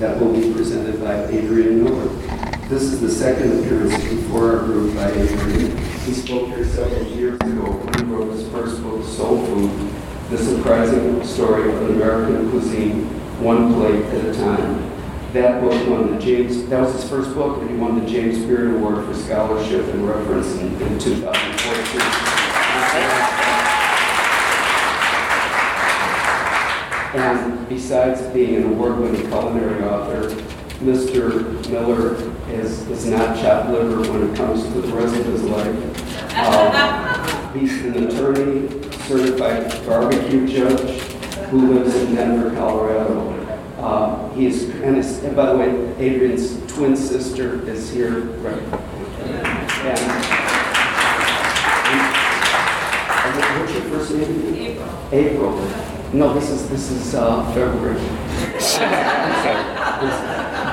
that will be presented by Adrian Miller. This is the second appearance before our group by Adrian. He spoke here several years ago when he wrote his first book, Soul Food, the surprising story of American cuisine, one plate at a time. That book won the James, that was his first book, and he won the James Beard Award for Scholarship and Reference in, in 2014. And besides being an award-winning culinary author, Mr. Miller is, is not chopped liver when it comes to the rest of his life. Um, he's an attorney, certified barbecue judge who lives in Denver, Colorado. Uh, he's, and, his, and by the way, Adrian's twin sister is here. Right. And, and what's your first name? April. April. No, this is this is uh, February.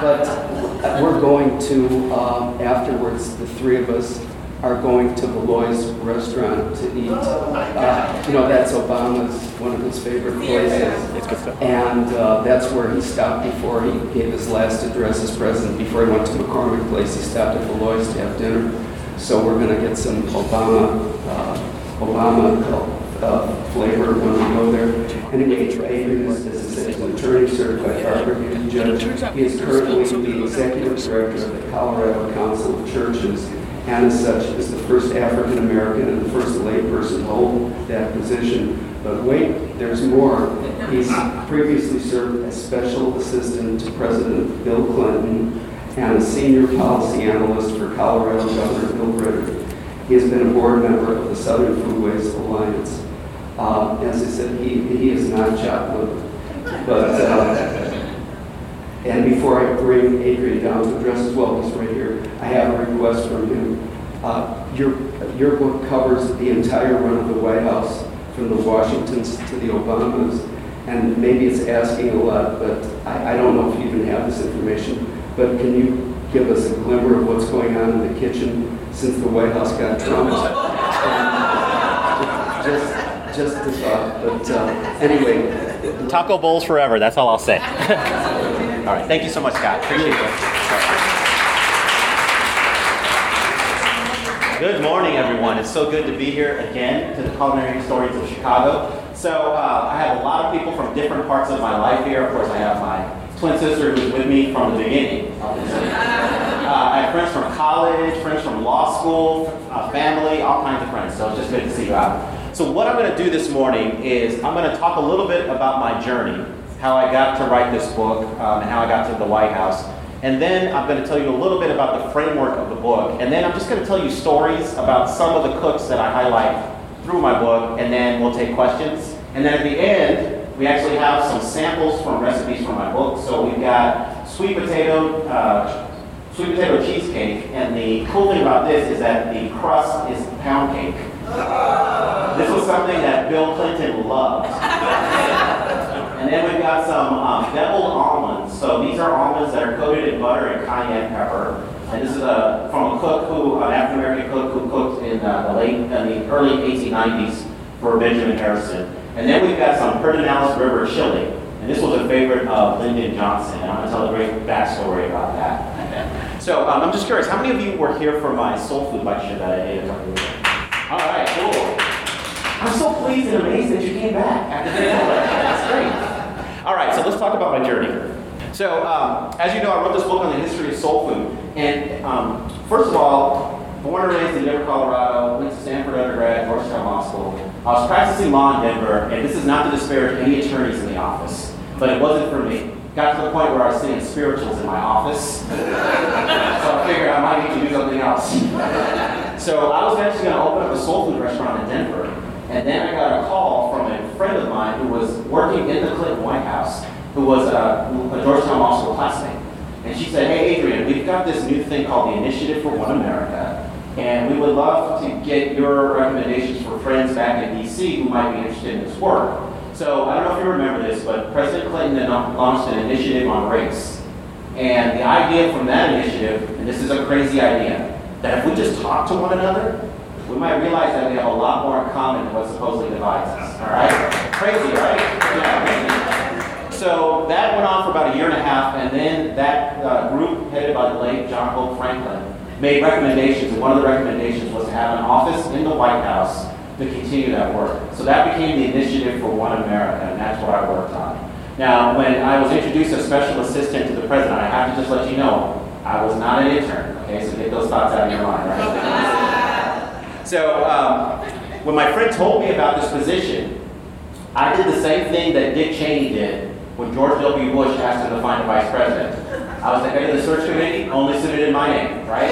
but we're going to um, afterwards. The three of us are going to Valois restaurant to eat. Uh, you know, that's Obama's one of his favorite places. It's good stuff. And uh, that's where he stopped before he gave his last address as president. Before he went to McCormick Place, he stopped at Valois to have dinner. So we're going to get some Obama, uh, Obama uh, flavor when we go there. Anyway, Adrian is, is an attorney certified barbecue judge. He is currently the executive director of the Colorado Council of Churches, and as such is the first African American and the first layperson to hold that position. But wait, there's more. He's previously served as special assistant to President Bill Clinton and a senior policy analyst for Colorado Governor Bill Ritter. He has been a board member of the Southern Foodways Alliance. Uh, as I said, he, he is not liver. But, uh, and before I bring Adrian down to address as well, he's right here, I have a request from him. Uh, your, your book covers the entire run of the White House, from the Washingtons to the Obamas, and maybe it's asking a lot, but I, I don't know if you even have this information, but can you give us a glimmer of what's going on in the kitchen since the White House got Trump? just, just a thought, but uh, anyway. Taco bowls forever, that's all I'll say. all right, thank you so much, Scott. Appreciate it. Good morning, everyone. It's so good to be here again to the Culinary Historians of Chicago. So, uh, I have a lot of people from different parts of my life here. Of course, I have my twin sister who's with me from the beginning. Uh, I have friends from college, friends from law school, uh, family, all kinds of friends. So, it's just good to see you out. So, what I'm going to do this morning is I'm going to talk a little bit about my journey, how I got to write this book, um, and how I got to the White House. And then I'm going to tell you a little bit about the framework of the book. And then I'm just going to tell you stories about some of the cooks that I highlight through my book, and then we'll take questions. And then at the end, we actually have some samples from recipes from my book. So we've got sweet potato, uh, sweet potato cheesecake, and the cool thing about this is that the crust is pound cake. This was something that Bill Clinton loved. and then we've got some um, deviled almonds. So these are almonds that are coated in butter and cayenne pepper. And this is a, from a cook who, an African American cook who cooked in uh, the late, in the early 1890s for Benjamin Harrison. And then we've got some Pedernales River chili. And this was a favorite of Lyndon Johnson. And I'm going to tell a great backstory about that. so um, I'm just curious, how many of you were here for my soul food lecture that I did? All right, cool. I'm so pleased and amazed that you came back That's great. All right, so let's talk about my journey. So, um, as you know, I wrote this book on the history of soul food. And um, first of all, born and raised in Denver, Colorado, went to Stanford undergrad, Georgetown Law School. I was practicing law in Denver, and this is not to disparage any attorneys in the office, but it wasn't for me. Got to the point where I was seeing spirituals in my office. so I figured I might need to do something else. So I was actually going to open up a soul food restaurant in Denver. And then I got a call from a friend of mine who was working in the Clinton White House, who was a, a Georgetown Law School classmate. And she said, hey, Adrian, we've got this new thing called the Initiative for One America. And we would love to get your recommendations for friends back in D.C. who might be interested in this work. So I don't know if you remember this, but President Clinton launched an initiative on race. And the idea from that initiative, and this is a crazy idea, that if we just talk to one another, we might realize that we have a lot more in common than what supposedly divides us. All right? Crazy, right? Yeah, crazy. So that went on for about a year and a half, and then that uh, group headed by the late John Hope Franklin made recommendations, and one of the recommendations was to have an office in the White House to continue that work. So that became the initiative for One America, and that's what I worked on. Now, when I was introduced as special assistant to the president, I have to just let you know, I was not an intern, okay? So get those thoughts out of your mind, right? so um, when my friend told me about this position, I did the same thing that Dick Cheney did when George W. Bush asked him to find a vice president. I was the head of the search committee, only submitted my name, right?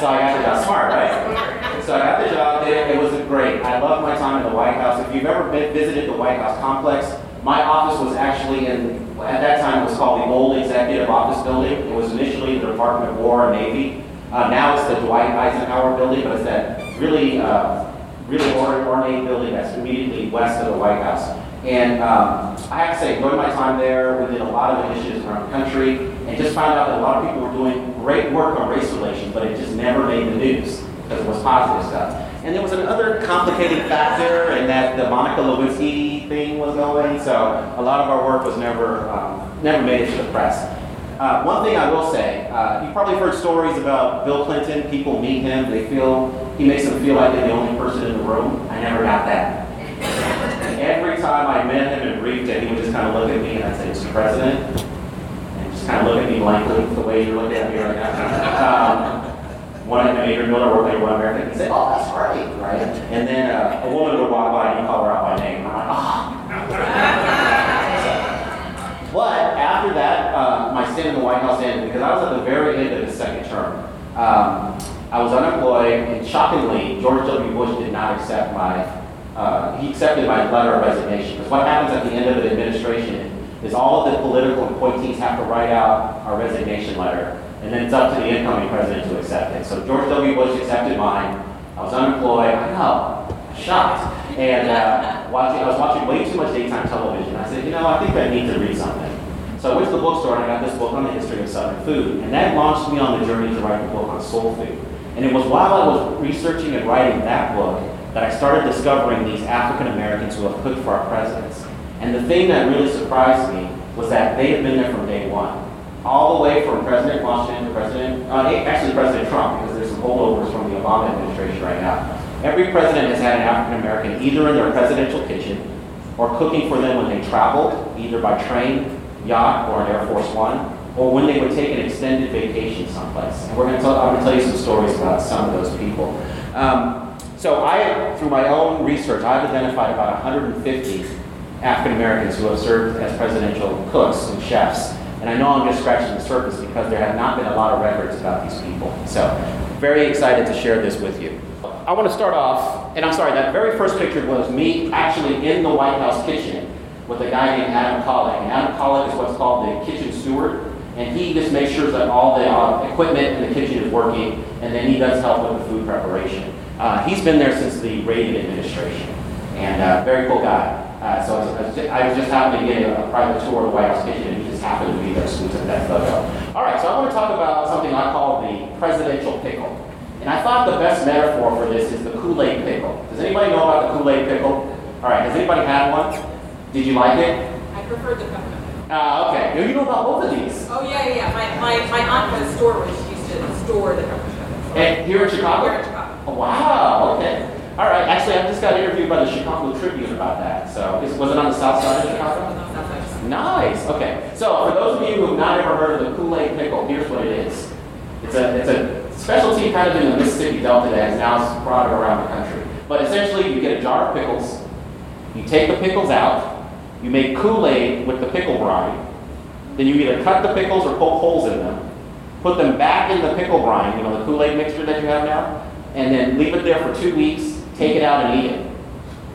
so I got the job. Smart, right? So I got the job, it, it was great. I loved my time in the White House. If you've ever been, visited the White House complex, my office was actually in, at that time it was called the old executive office building. It was initially the Department of War and Navy. Uh, now it's the Dwight Eisenhower building, but it's that really, uh, really ornate building that's immediately west of the White House. And um, I have to say, during my time there, we did a lot of initiatives around the country and just found out that a lot of people were doing great work on race relations, but it just never made the news because it was positive stuff. And there was another complicated factor in that the Monica Lewinsky thing was going, so a lot of our work was never, um, never made it to the press. Uh, one thing I will say, uh, you've probably heard stories about Bill Clinton. People meet him, they feel, he makes them feel like they're the only person in the room. I never got that. every time I met him and briefed him, he would just kind of look at me and I'd say, Mr. President, and just kind of look at me blankly the way you're looking at me right now. Um, one of Major Miller worked at One American, he'd say, oh, that's great, right? And then uh, a woman would walk by and he'd call her out by name. I'm like, oh. but after that, uh, my stint in the White House ended because I was at the very end of his second term. Um, I was unemployed, and shockingly, George W. Bush did not accept my, uh, he accepted my letter of resignation. Because what happens at the end of an administration is all of the political appointees have to write out a resignation letter and then it's up to the incoming president to accept it. So George W. Bush accepted mine. I was unemployed. I know, shocked. And uh, watching, I was watching way too much daytime television. I said, you know, I think I need to read something. So I went to the bookstore and I got this book on the history of Southern food. And that launched me on the journey to write a book on soul food. And it was while I was researching and writing that book that I started discovering these African Americans who have cooked for our presidents. And the thing that really surprised me was that they had been there from day one all the way from President Washington to President, uh, actually President Trump, because there's some holdovers from the Obama administration right now. Every president has had an African American either in their presidential kitchen or cooking for them when they traveled, either by train, yacht, or an Air Force One, or when they would take an extended vacation someplace. And we're going to tell, I'm going to tell you some stories about some of those people. Um, so I, through my own research, I've identified about 150 African Americans who have served as presidential cooks and chefs. And I know I'm just scratching the surface because there have not been a lot of records about these people. So, very excited to share this with you. I want to start off, and I'm sorry, that very first picture was me actually in the White House kitchen with a guy named Adam Collick. And Adam Collick is what's called the kitchen steward. And he just makes sure that all the uh, equipment in the kitchen is working, and then he does help with the food preparation. Uh, he's been there since the Reagan administration, and uh, very cool guy. Uh, so I was, I was just happening to get a private tour of the White House kitchen, and he just happened to be there, so we took that photo. All right, so I want to talk about something I call the presidential pickle. And I thought the best metaphor for this is the Kool-Aid pickle. Does anybody know about the Kool-Aid pickle? All right, has anybody had one? Did you like it? I prefer the peppermint. Ah, uh, okay. You know about both of these. Oh, yeah, yeah, yeah. My, my, my aunt had a store where she used to store the peppermint. And here in Chicago? Here in Chicago. Oh, wow, okay. All right, actually, I just got interviewed by the Chicago Tribune about that. So, was it on the south side of Chicago? Nice. Okay. So, for those of you who have not ever heard of the Kool-Aid pickle, here's what it is. It's a it's a specialty kind of in the Mississippi Delta that is now spread around the country. But essentially, you get a jar of pickles. You take the pickles out. You make Kool-Aid with the pickle brine. Then you either cut the pickles or poke holes in them. Put them back in the pickle brine, you know, the Kool-Aid mixture that you have now, and then leave it there for two weeks take it out and eat it.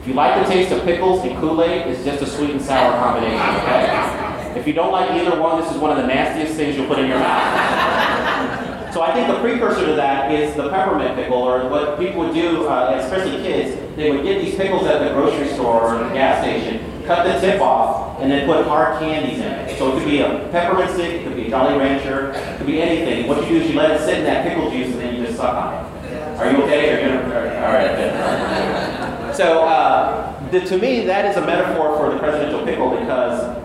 If you like the taste of pickles and Kool-Aid, it's just a sweet and sour combination, okay? If you don't like either one, this is one of the nastiest things you'll put in your mouth. so I think the precursor to that is the peppermint pickle, or what people would do, uh, especially kids, they would get these pickles at the grocery store or the gas station, cut the tip off, and then put hard candies in it. So it could be a peppermint stick, it could be a Jolly Rancher, it could be anything. What you do is you let it sit in that pickle juice and then you just suck on it. Are you okay? Are you gonna, all right, good. So uh, the, to me, that is a metaphor for the presidential pickle because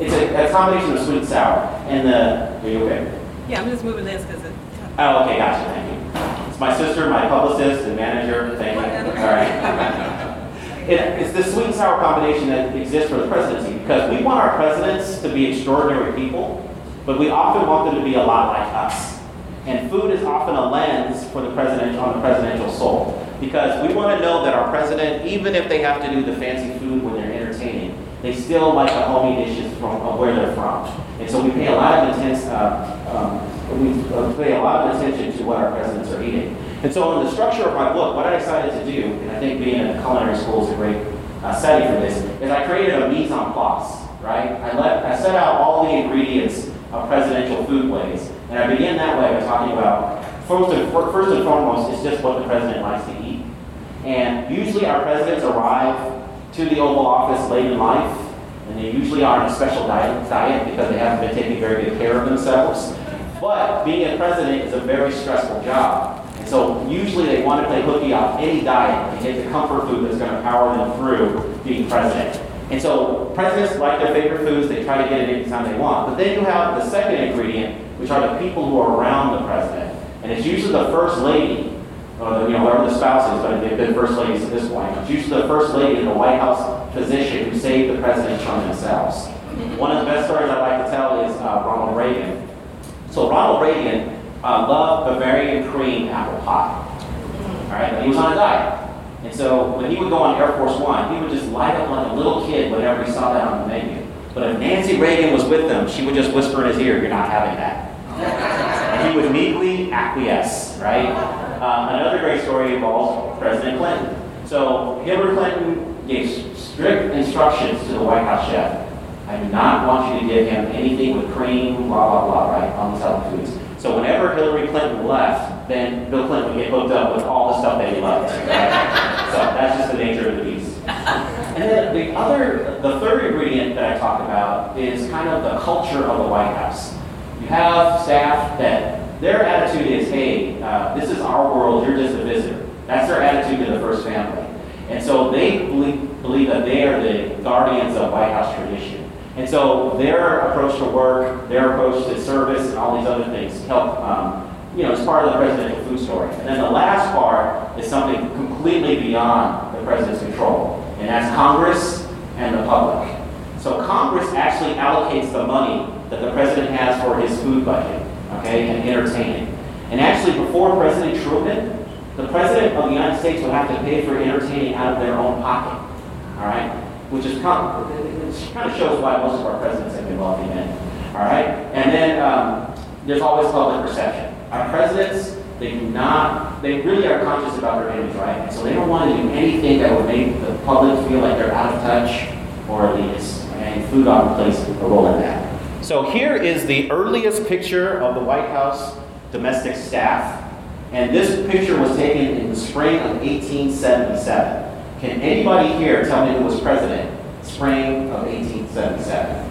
it's a, a combination of sweet and sour. And the, are you okay? Yeah, I'm just moving this because it. Oh, okay, gotcha, thank you. It's my sister, my publicist and manager, thank you. All right. It, it's the sweet and sour combination that exists for the presidency because we want our presidents to be extraordinary people, but we often want them to be a lot like us. And food is often a lens for the president on the presidential soul because we want to know that our president, even if they have to do the fancy food when they're entertaining, they still like the homey dishes from where they're from. And so we pay a lot of intense, uh, um, we uh, pay a lot of attention to what our presidents are eating. And so in the structure of my book, what I decided to do, and I think being in a culinary school is a great uh, setting for this, is I created a mise en place, right? I, let, I set out all the ingredients of presidential foodways, and I began that way by talking about, first and, first and foremost, it's just what the president likes to eat. And usually our presidents arrive to the Oval Office late in life, and they usually are on a special diet, diet because they haven't been taking very good care of themselves. But being a president is a very stressful job. And so usually they want to play hooky off any diet and get the comfort food that's going to power them through being president. And so presidents like their favorite foods, they try to get it anytime they want. But then you have the second ingredient, which are the people who are around the president. And it's usually the first lady uh, you know, whatever the spouse is, but they've been first ladies at this point. It's usually the first lady in the White House position who saved the president from themselves. One of the best stories I like to tell is uh, Ronald Reagan. So Ronald Reagan uh, loved Bavarian cream apple pie. All right, he was on a diet. And so when he would go on Air Force One, he would just light up like a little kid whenever he saw that on the menu. But if Nancy Reagan was with him, she would just whisper in his ear, you're not having that. and he would meekly acquiesce, right? Um, another great story involves President Clinton. So Hillary Clinton gave strict instructions to the White House chef. I do not want you to give him anything with cream, blah, blah, blah, right, on the other foods. So whenever Hillary Clinton left, then Bill Clinton would get hooked up with all the stuff that he loved. Right? so that's just the nature of the beast. And then the other, the third ingredient that I talk about is kind of the culture of the White House. You have staff that their attitude is, hey, uh, this is our world, you're just a visitor. That's their attitude to the first family. And so they believe, believe that they are the guardians of White House tradition. And so their approach to work, their approach to service, and all these other things help, um, you know, it's part of the presidential food story. And then the last part is something completely beyond the president's control, and that's Congress and the public. So Congress actually allocates the money that the president has for his food budget okay, and entertaining. And actually, before President Truman, the President of the United States would have to pay for entertaining out of their own pocket, all right? Which is kind of, kind of shows why most of our presidents have been wealthy men, all right? And then um, there's always public perception. Our presidents, they do not, they really are conscious about their image, right? So they don't want to do anything that would make the public feel like they're out of touch or elitist. And food often plays a role in that. So here is the earliest picture of the White House domestic staff. And this picture was taken in the spring of 1877. Can anybody here tell me who was president? Spring of 1877.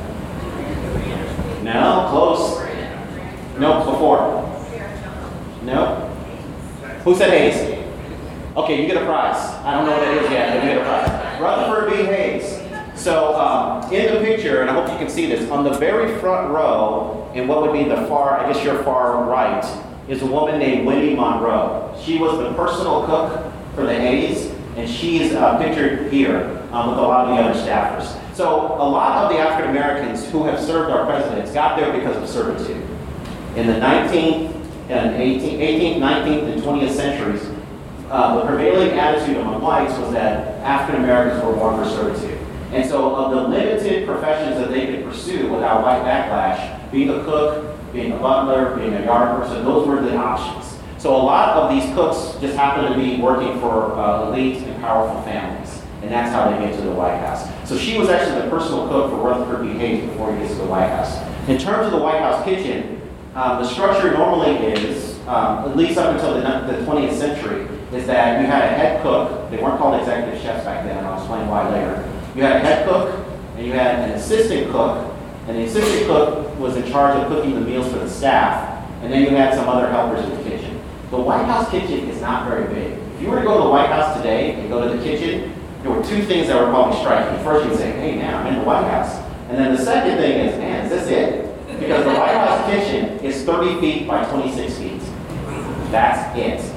No, close. No, before. No. Who said Hayes? Okay, you get a prize. I don't know what it is yet, but you get a prize. Rutherford B. Hayes. So um, in the picture, and I hope you can see this, on the very front row, in what would be the far, I guess your far right, is a woman named Winnie Monroe. She was the personal cook for the Hayes, and she's uh, pictured here um, with a lot of the other staffers. So a lot of the African Americans who have served our presidents got there because of servitude. In the 19th and 18th, 18th 19th, and 20th centuries, uh, the prevailing attitude among whites was that African Americans were born for servitude. And so of the limited professions that they could pursue without white backlash, being a cook, being a butler, being a yard person, those were the options. So a lot of these cooks just happen to be working for uh, elite and powerful families. And that's how they get to the White House. So she was actually the personal cook for Rutherford B. Hayes before he gets to the White House. In terms of the White House kitchen, um, the structure normally is, um, at least up until the, the 20th century, is that you had a head cook. They weren't called executive chefs back then, and I'll explain why later you had a head cook, and you had an assistant cook, and the assistant cook was in charge of cooking the meals for the staff, and then you had some other helpers in the kitchen. The White House kitchen is not very big. If you were to go to the White House today and go to the kitchen, there were two things that were probably striking. First, you would say, hey, man, I'm in the White House. And then the second thing is, man, is this it? Because the White House kitchen is 30 feet by 26 feet. That's it.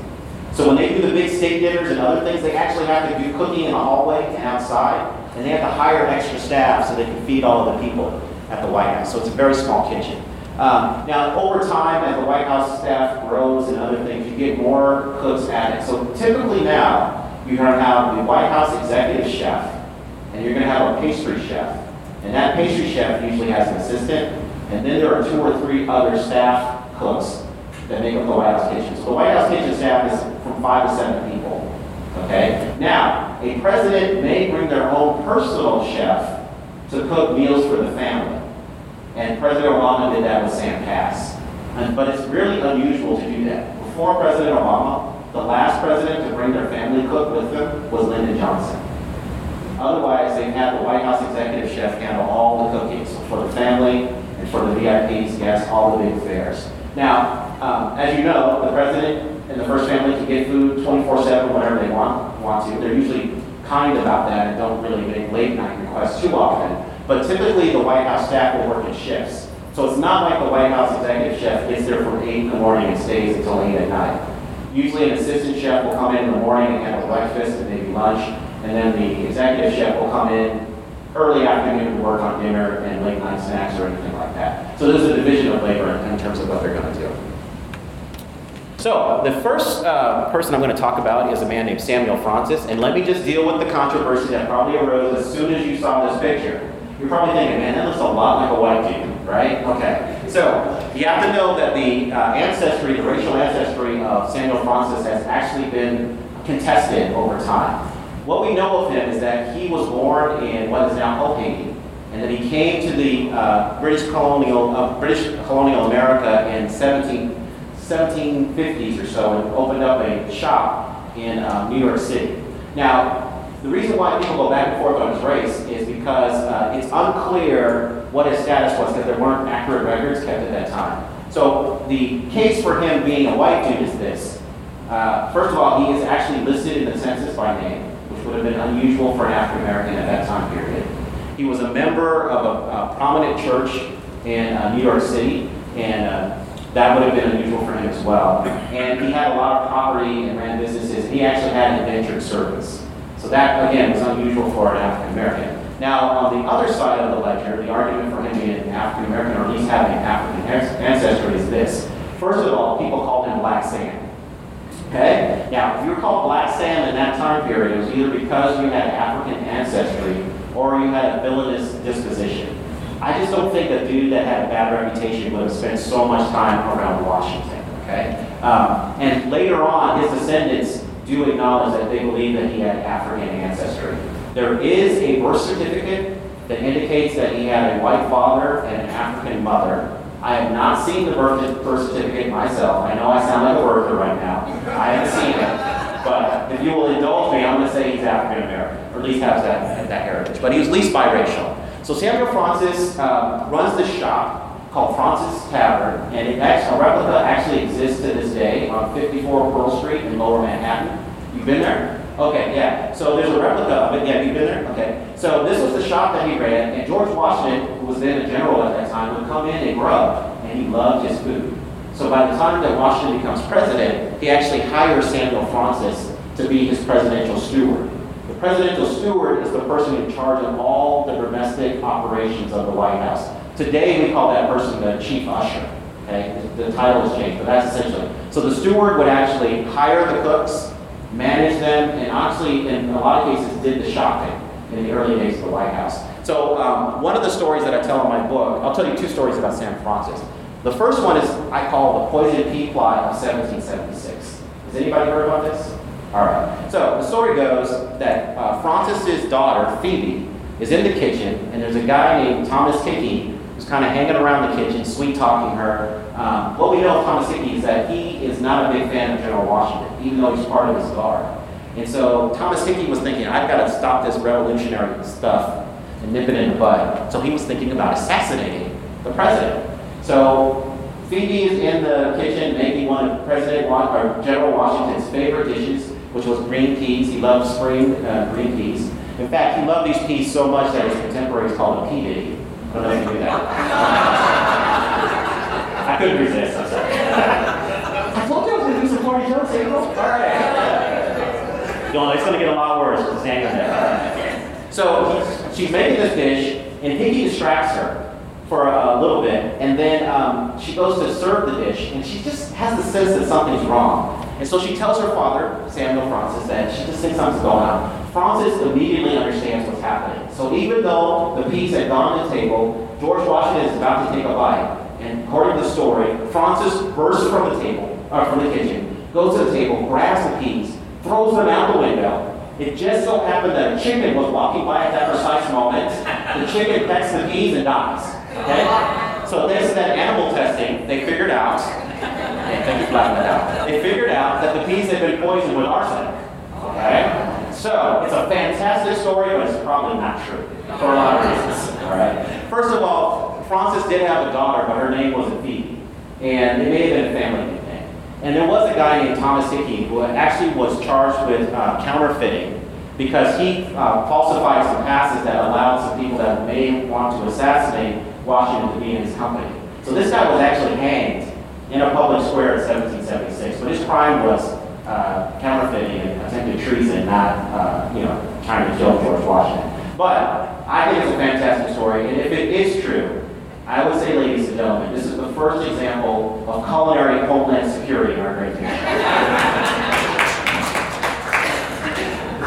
So when they do the big steak dinners and other things, they actually have to do cooking in the hallway and outside, and they have to hire extra staff so they can feed all of the people at the White House. So it's a very small kitchen. Um, now, over time, as the White House staff grows and other things, you get more cooks added. So typically now, you're going to have the White House executive chef, and you're going to have a pastry chef. And that pastry chef usually has an assistant, and then there are two or three other staff cooks that make up the White House kitchen. So the White House kitchen staff is from five to seven people. Okay? Now, a president may bring their own personal chef to cook meals for the family. And President Obama did that with Sam Kass. And, but it's really unusual to do that. Before President Obama, the last president to bring their family cook with them was Lyndon Johnson. Otherwise, they've had the White House executive chef handle all the cooking for the family for the VIPs, guests, all the big affairs. Now, um, as you know, the president and the first family can get food 24/7 whenever they want want to. They're usually kind about that and don't really make late night requests too often. But typically, the White House staff will work in shifts. So it's not like the White House executive chef gets there from 8 in the morning and stays until 8 at night. Usually, an assistant chef will come in in the morning and have a breakfast and maybe lunch, and then the executive chef will come in early afternoon work on dinner and late night snacks or anything like that. So there's a division of labor in terms of what they're going to do. So, the first uh, person I'm going to talk about is a man named Samuel Fraunces, and let me just deal with the controversy that probably arose as soon as you saw this picture. You're probably thinking, man, that looks a lot like a white dude, right? Okay. So, you have to know that the uh, ancestry, the racial ancestry of Samuel Fraunces has actually been contested over time. What we know of him is that he was born in what is now Haiti, and that he came to the uh, British colonial uh, British colonial America in 17 1750s or so and opened up a shop in um, New York City. Now, the reason why people go back and forth on his race is because uh, it's unclear what his status was because there weren't accurate records kept at that time. So the case for him being a white dude is this. Uh, first of all, he is actually listed in the census by name, which would have been unusual for an African American at that time period. He was a member of a, a prominent church in uh, New York City, and uh, that would have been unusual for him as well. And he had a lot of property and ran businesses. He actually had an indentured service. So that, again, was unusual for an African American. Now, on the other side of the ledger, the argument for him being an African American, or at least having African ancestry, is this. First of all, people called him Black Sam. Okay? Now, if you were called Black Sam in that time period, it was either because you had African ancestry or you had a villainous disposition. I just don't think a dude that had a bad reputation would have spent so much time around Washington. Okay, um, and later on, his descendants do acknowledge that they believe that he had African ancestry. There is a birth certificate that indicates that he had a white father and an African mother. I have not seen the birth, certificate myself. I know I sound like a worker right now. I haven't seen it. But if you will indulge me, I'm going to say he's African American, or at least has that, that heritage. But he was at least biracial. So Samuel Fraunces um, runs this shop called Fraunces Tavern, and it actually, a replica actually exists to this day on 54 Pearl Street in Lower Manhattan. You've been there? Okay, yeah. So there's a replica of it. Yeah, you've been there? Okay. So this was the shop that he ran, and George Washington, who was then a general at that time, would come in and grub, and he loved his food. So by the time that Washington becomes president, he actually hires Samuel Fraunces to be his presidential steward The presidential steward is the person in charge of all the domestic operations of the White House. Today, we call that person the chief usher. Okay, the, the title has changed, but that's essentially. So the steward would actually hire the cooks, manage them, and actually, in a lot of cases, did the shopping in the early days of the White House. So um, one of the stories that I tell in my book, I'll tell you two stories about Sam Fraunces. The first one is I call the poison pea plot of 1776. Has anybody heard about this? All right. So the story goes that uh, Fraunces's daughter, Phoebe, is in the kitchen, and there's a guy named Thomas Hickey who's kind of hanging around the kitchen, sweet talking her. Um, what we know of Thomas Hickey is that he is not a big fan of General Washington, even though he's part of his guard. And so Thomas Hickey was thinking, I've got to stop this revolutionary stuff and nip it in the bud. So he was thinking about assassinating the president. So Phoebe is in the kitchen making one of President or General Washington's favorite dishes, which was green peas. He loved spring uh, green peas. In fact, he loved these peas so much that his contemporaries called him P. Diddy. I don't know if you knew that. I couldn't resist, I'm sorry. I told you I was going to do some corny jokes, April. All right. Don't, it's going to get a lot worse. Just hang on there. So she's making this dish, and Hickey distracts her for a, a little bit, and then um, she goes to serve the dish, and she just has the sense that something's wrong. And so she tells her father, Samuel Fraunces, that she just thinks something's going on. Fraunces immediately understands what's happening. So even though the peas had gone on the table, George Washington is about to take a bite. And according to the story, Fraunces bursts from the table, or from the kitchen, goes to the table, grabs the peas, throws them out the window. It just so happened that a chicken was walking by at that precise moment. The chicken pecks the peas and dies. Okay? So thanks to that animal testing, they figured out, thank you for that out. They figured out that the peas had been poisoned with arsenic. Okay? So it's a fantastic story, but it's probably not true for a lot of reasons. All right. First of all, Fraunces did have a daughter, but her name wasn't Phoebe, and it may have been a family nickname. And there was a guy named Thomas Hickey who actually was charged with uh, counterfeiting because he uh, falsified some passes that allowed some people that may want to assassinate Washington to be in his company. So this guy was actually hanged in a public square in 1776, but his crime was uh, counterfeiting and attempted treason, not uh, you know trying to kill George Washington. But I think it's a fantastic story, and if it is true, I would say, ladies and gentlemen, this is the first example of culinary homeland security in our great nation.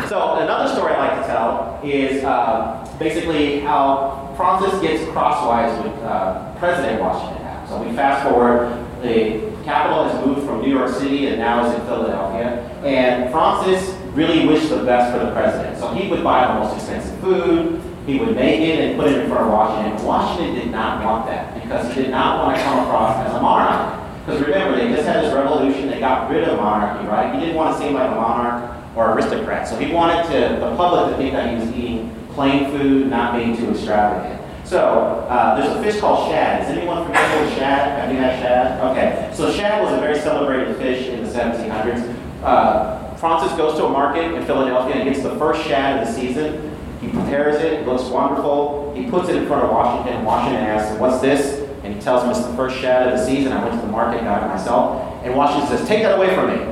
So another story I like to tell is uh, basically how Fraunces gets crosswise with uh, President Washington. So we fast forward, the capital has moved from New York City and now is in Philadelphia, and Fraunces really wished the best for the president. So he would buy the most expensive food, he would make it and put it in front of Washington. Washington did not want that because he did not want to come across as a monarch. Because remember, they just had this revolution, they got rid of monarchy, right? He didn't want to seem like a monarch or aristocrat. So he wanted to, the public to think that he was eating plain food, not being too extravagant. So uh, there's a fish called shad. Is anyone familiar with shad? Have you had shad? Okay. So shad was a very celebrated fish in the 1700s. Uh, Fraunces goes to a market in Philadelphia and gets the first shad of the season. He prepares it. It looks wonderful. He puts it in front of Washington. Washington asks, "What's this?" And he tells him it's the first shad of the season. I went to the market, and got it myself. And Washington says, "Take that away from me.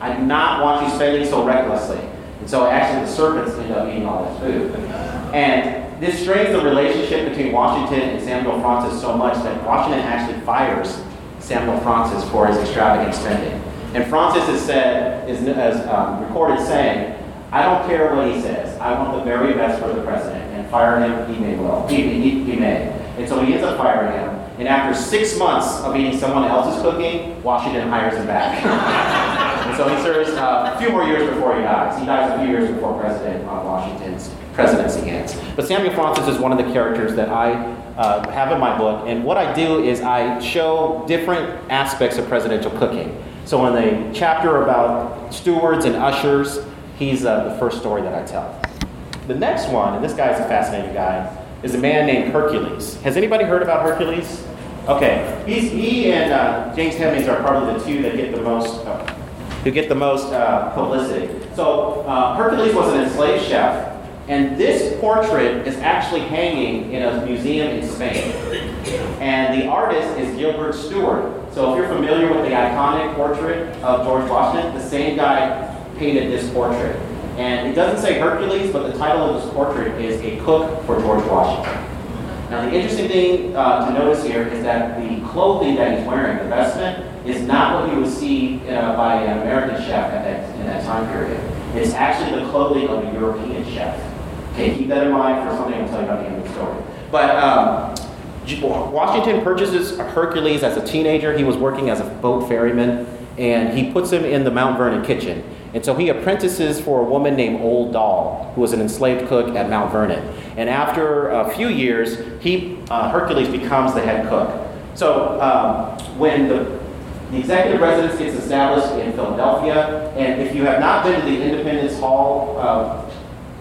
I do not want you spending so recklessly." And so actually, the serpents end up eating all this food. And this strains the relationship between Washington and Samuel Fraunces so much that Washington actually fires Samuel Fraunces for his extravagant spending. And Fraunces is said, is, is um, recorded saying, I don't care what he says. I want the very best for the president. And fire him, he may well. He, he, he may. And so he ends up firing him. And after six months of eating someone else's cooking, Washington hires him back. and so he serves uh, a few more years before he dies. He dies a few years before President uh, Washington's presidency ends. But Samuel Fraunces is one of the characters that I uh, have in my book. And what I do is I show different aspects of presidential cooking. So in the chapter about stewards and ushers, he's uh, the first story that I tell. The next one, and this guy is a fascinating guy, is a man named Hercules. Has anybody heard about Hercules? Okay, he's, he and uh, James Hemings are probably the two that get the most, uh, who get the most uh, publicity. So uh, Hercules was an enslaved chef, and this portrait is actually hanging in a museum in Spain. And the artist is Gilbert Stuart. So if you're familiar with the iconic portrait of George Washington, the same guy painted this portrait. And it doesn't say Hercules, but the title of this portrait is A Cook for George Washington. Now, the interesting thing uh, to notice here is that the clothing that he's wearing, the vestment, is not what you would see uh, by an American chef at that, in that time period. It's actually the clothing of a European chef. Okay, keep that in mind for something I'll tell you about the end of the story. But um, Washington purchases Hercules as a teenager. He was working as a boat ferryman, and he puts him in the Mount Vernon kitchen. And so he apprentices for a woman named Old Doll, who was an enslaved cook at Mount Vernon. And after a few years, he, uh, Hercules becomes the head cook. So um, when the, the executive residence gets established in Philadelphia, and if you have not been to the Independence Hall uh,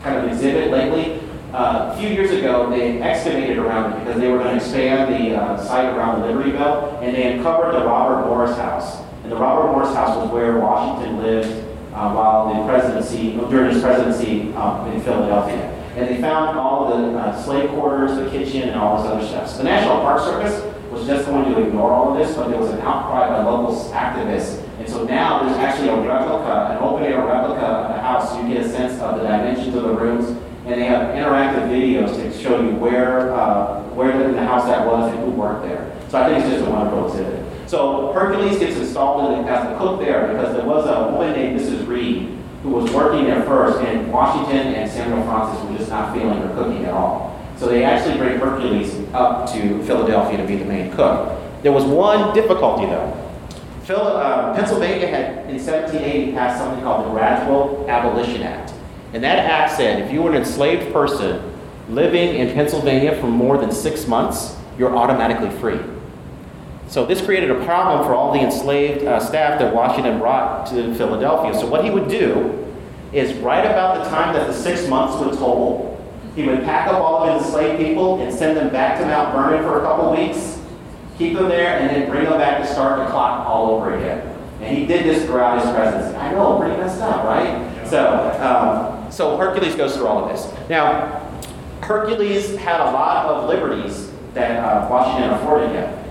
kind of exhibit lately, uh, a few years ago, they excavated around it because they were going to expand the uh, site around the Liberty Bell, and they uncovered the Robert Morris House. And the Robert Morris House was where Washington lived uh, while the presidency, during his presidency um, in Philadelphia. and they found all the uh, slave quarters, the kitchen, and all this other stuff. So the National Park Service was just going to ignore all of this, but there was an outcry by local activists. So now there's actually a replica, an open air replica of the house. So you get a sense of the dimensions of the rooms, and they have interactive videos to show you where, uh, where in the house that was and who worked there. So I think it's just a wonderful exhibit. So Hercules gets installed in as the cook there because there was a woman named Mrs. Reed who was working there first, and Washington and Samuel Fraunces were just not feeling her cooking at all. So they actually bring Hercules up to Philadelphia to be the main cook. There was one difficulty though. Phil, uh, Pennsylvania had in 1780 passed something called the Gradual Abolition Act. And that act said if you were an enslaved person living in Pennsylvania for more than six months, you're automatically free. So this created a problem for all the enslaved uh, staff that Washington brought to Philadelphia. So what he would do is right about the time that the six months would total, he would pack up all of his enslaved people and send them back to Mount Vernon for a couple weeks, keep them there, and then bring them back to start the clock all over again. And he did this throughout his presidency. I know, pretty messed up, right? So, um, so Hercules goes through all of this. Now, Hercules had a lot of liberties that uh, Washington afforded him.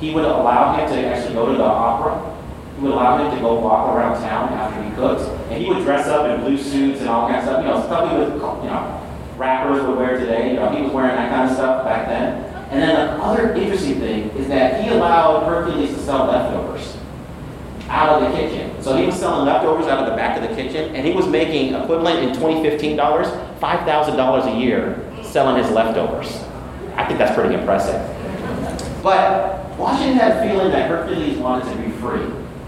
He would allow him to actually go to the opera. He would allow him to go walk around town after he cooked. And he would dress up in blue suits and all kinds of stuff. You know, stuff he would, you know, rappers would wear today. You know, he was wearing that kind of stuff back then. And then the other interesting thing is that he allowed Hercules to sell leftovers out of the kitchen. So he was selling leftovers out of the back of the kitchen, and he was making equivalent in 2015 dollars, $5,000 a year selling his leftovers. I think that's pretty impressive. But Washington had a feeling that Hercules wanted to be free.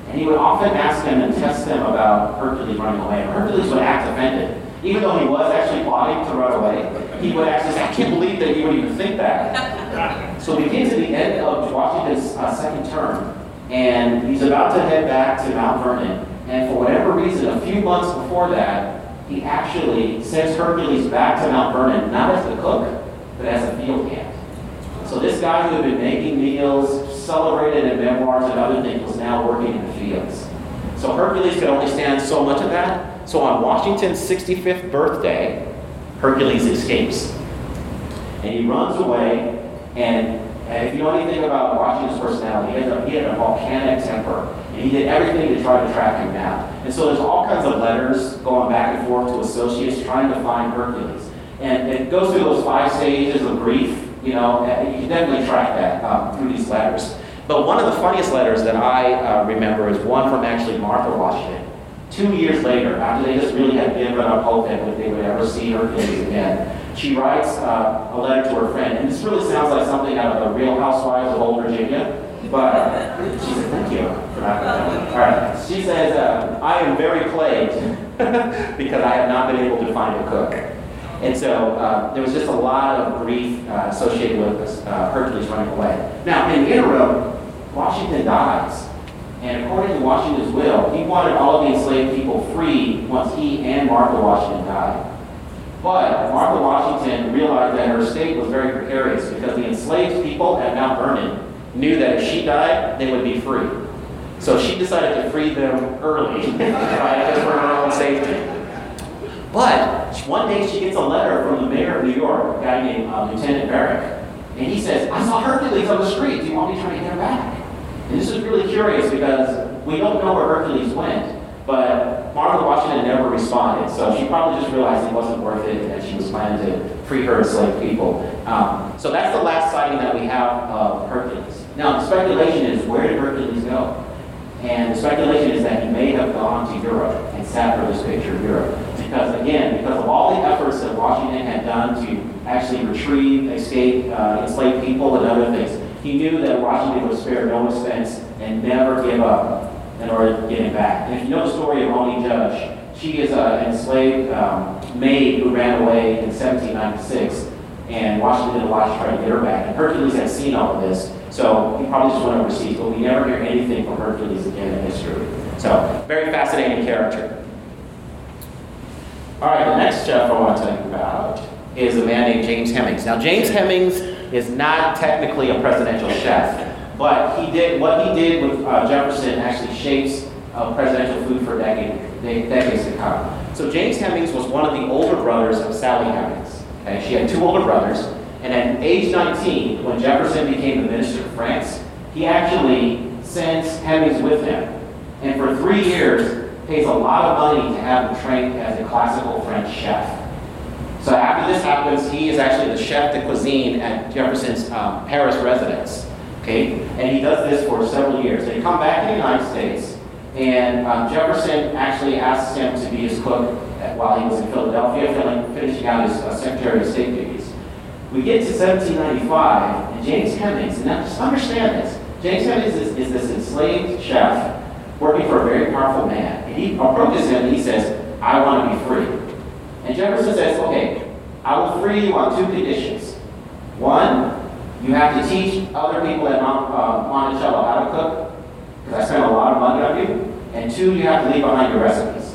And he would often ask them and test them about Hercules running away. Hercules would act offended. Even though he was actually plotting to run away, he would actually say, I can't believe that you would even think that. so we get to the end of Washington's uh, second term, and he's about to head back to Mount Vernon. And for whatever reason, a few months before that, he actually sends Hercules back to Mount Vernon, not as the cook, but as a field hand. So this guy who had been making meals, celebrated in memoirs and other things, was now working in the fields. So Hercules could only stand so much of that. So on Washington's 65th birthday, Hercules escapes. And he runs away, and, and if you know anything about Washington's personality, he had, a, he had a volcanic temper, and he did everything to try to track him down. And so there's all kinds of letters going back and forth to associates trying to find Hercules. And it goes through those five stages of grief, you know, you can definitely track that um, through these letters. But one of the funniest letters that I uh, remember is one from actually Martha Washington. Two years later, after they just really had given up hope that they would ever see Hercules again, she writes uh, a letter to her friend. And this really sounds like something out of the Real Housewives of Old Virginia. But she said, thank you for that. All right. She says, uh, I am very plagued because I have not been able to find a cook. And so uh, there was just a lot of grief uh, associated with uh, Hercules running away. Now, in the interim, Washington dies. And according to Washington's will, he wanted all of the enslaved people free once he and Martha Washington died. But Martha Washington realized that her estate was very precarious because the enslaved people at Mount Vernon knew that if she died, they would be free. So she decided to free them early, right, just for her own safety. But one day she gets a letter from the mayor of New York, a guy named uh, Lieutenant Varick, and he says, I saw Hercules on the street. Do you want me to try to get him back? And this is really curious because we don't know where Hercules went, but Martha Washington never responded. So she probably just realized it wasn't worth it and she was planning to free her enslaved people. Um, so that's the last sighting that we have of Hercules. Now, the speculation is where did Hercules go? And the speculation is that he may have gone to Europe and sat for this picture of Europe. Because again, because of all the efforts that Washington had done to actually retrieve, escape uh, enslaved people and other things, he knew that Washington would spare no expense and never give up in order to get him back. And if you know the story of Oney Judge, she is an enslaved um, maid who ran away in 1796, and Washington did a lot to try to get her back. And Hercules had seen all of this, so he probably just went overseas, but we never hear anything from Hercules again in history. So, very fascinating character. All right, the next chef I want to tell you about is a man named James Hemings. Now, James Hemings is not technically a presidential chef, but he did what he did with uh, Jefferson actually shapes uh, presidential food for decade, decades to come. So James Hemings was one of the older brothers of Sally Hemings. Okay, she had two older brothers, and at age 19, when Jefferson became the minister of France, he actually sends Hemings with him, and for three years pays a lot of money to have him trained as a classical French chef. So after this happens, he is actually the chef de cuisine at Jefferson's um, Paris residence. Okay, and he does this for several years. They come back to the United States, and um, Jefferson actually asks him to be his cook while he was in Philadelphia, finishing out his uh, Secretary of State duties. We get to 1795, and James Hemings, and now just understand this, James Hemings is, is this enslaved chef working for a very powerful man. And he approaches him and he says, I want to be free. And Jefferson says, okay, I will free you on two conditions. One, you have to teach other people at Mont, uh, Monticello how to cook, because I spent a lot of money on you. And two, you have to leave behind your recipes.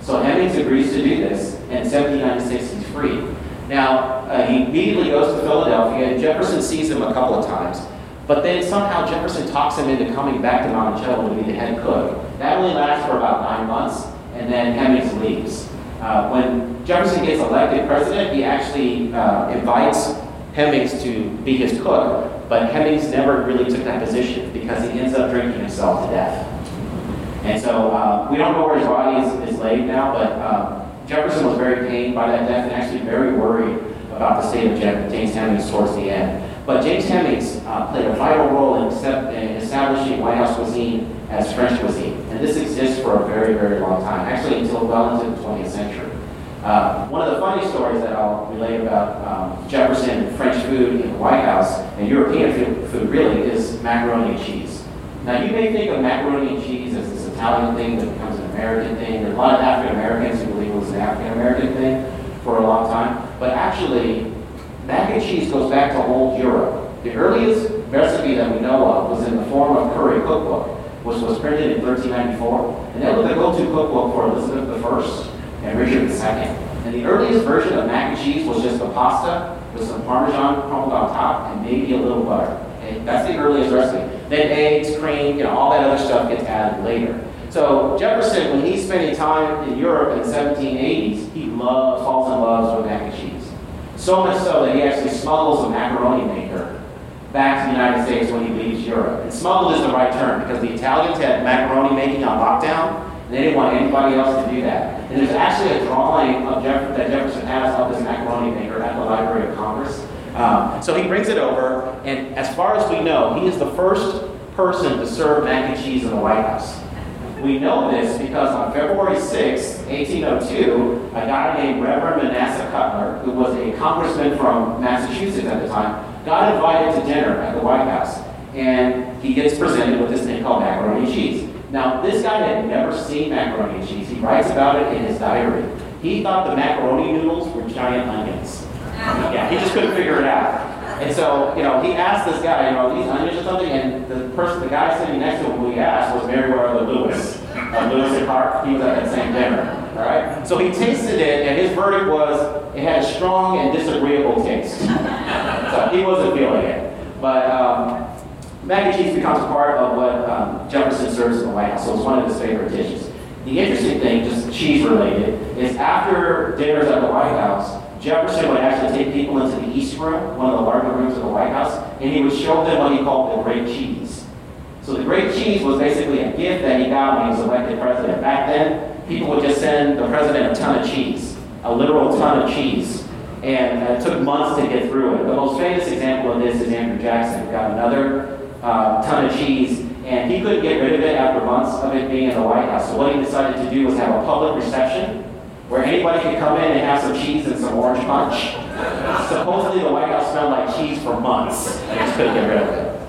So Hemings agrees to do this, and in 1796 he's free. Now, uh, he immediately goes to Philadelphia, and Jefferson sees him a couple of times. But then somehow Jefferson talks him into coming back to Monticello to be the head cook. That only lasts for about nine months, and then Hemings leaves. Uh, when Jefferson gets elected president, he actually uh, invites Hemings to be his cook, but Hemings never really took that position because he ends up drinking himself to death. And so uh, we don't know where his body is, is laid now, but um, Jefferson was very pained by that death and actually very worried about the state of James Hemings towards the end. But James Hemings uh, played a vital role in, in, establishing White House cuisine as French cuisine. This exists for a very, very long time, actually until well into the 20th century. Uh, one of the funny stories that I'll relate about um, Jefferson French food in the White House and European food really is macaroni and cheese. Now you may think of macaroni and cheese as this Italian thing that becomes an American thing. There's a lot of African Americans who believe it was an African American thing for a long time. But actually, mac and cheese goes back to old Europe. The earliest recipe that we know of was in the Forme of Cury cookbook, which was printed in 1394. And that was the go-to cookbook for Elizabeth I and Richard II. And the earliest version of mac and cheese was just a pasta with some Parmesan crumbled on top and maybe a little butter. Okay? That's the earliest recipe. Then eggs, cream, you know, all that other stuff gets added later. So Jefferson, when he's spending time in Europe in the 1780s, he loves, falls in love with mac and cheese. So much so that he actually smuggles a macaroni maker back to the United States when he leaves Europe. And smuggled is the right term because the Italians had macaroni making on lockdown, and they didn't want anybody else to do that. And there's actually a drawing of Jeff- that Jefferson has of this macaroni maker at the Library of Congress. Um, so he brings it over, and as far as we know, he is the first person to serve mac and cheese in the White House. We know this because on February 6, 1802, a guy named Reverend Manasseh Cutler, who was a congressman from Massachusetts at the time, got invited to dinner at the White House. And he gets presented with this thing called macaroni and cheese. Now, this guy had never seen macaroni and cheese. He writes about it in his diary. He thought the macaroni noodles were giant onions. Yeah, he just couldn't figure it out. And so, you know, he asked this guy, you know, these onions or something, and the person, the guy sitting next to him who he asked was Mary Meriwether Lewis, uh, Lewis and Clark. He was at that same dinner. All right. So he tasted it, and his verdict was it had a strong and disagreeable taste. So he wasn't feeling it. But um, mac and cheese becomes part of what um, Jefferson serves in the White House, so it's one of his favorite dishes. The interesting thing, just cheese related, is after dinners at the White House, Jefferson would actually take people into the East Room, one of the larger rooms of the White House, and he would show them what he called the Great Cheese. So the Great Cheese was basically a gift that he got when he was elected president. Back then, people would just send the president a ton of cheese, a literal ton of cheese. And it took months to get through it. The most famous example of this is Andrew Jackson, who got another uh, ton of cheese, and he couldn't get rid of it after months of it being in the White House. So what he decided to do was have a public reception where anybody could come in and have some cheese and some orange punch. Supposedly the White House smelled like cheese for months, and just couldn't get rid of it.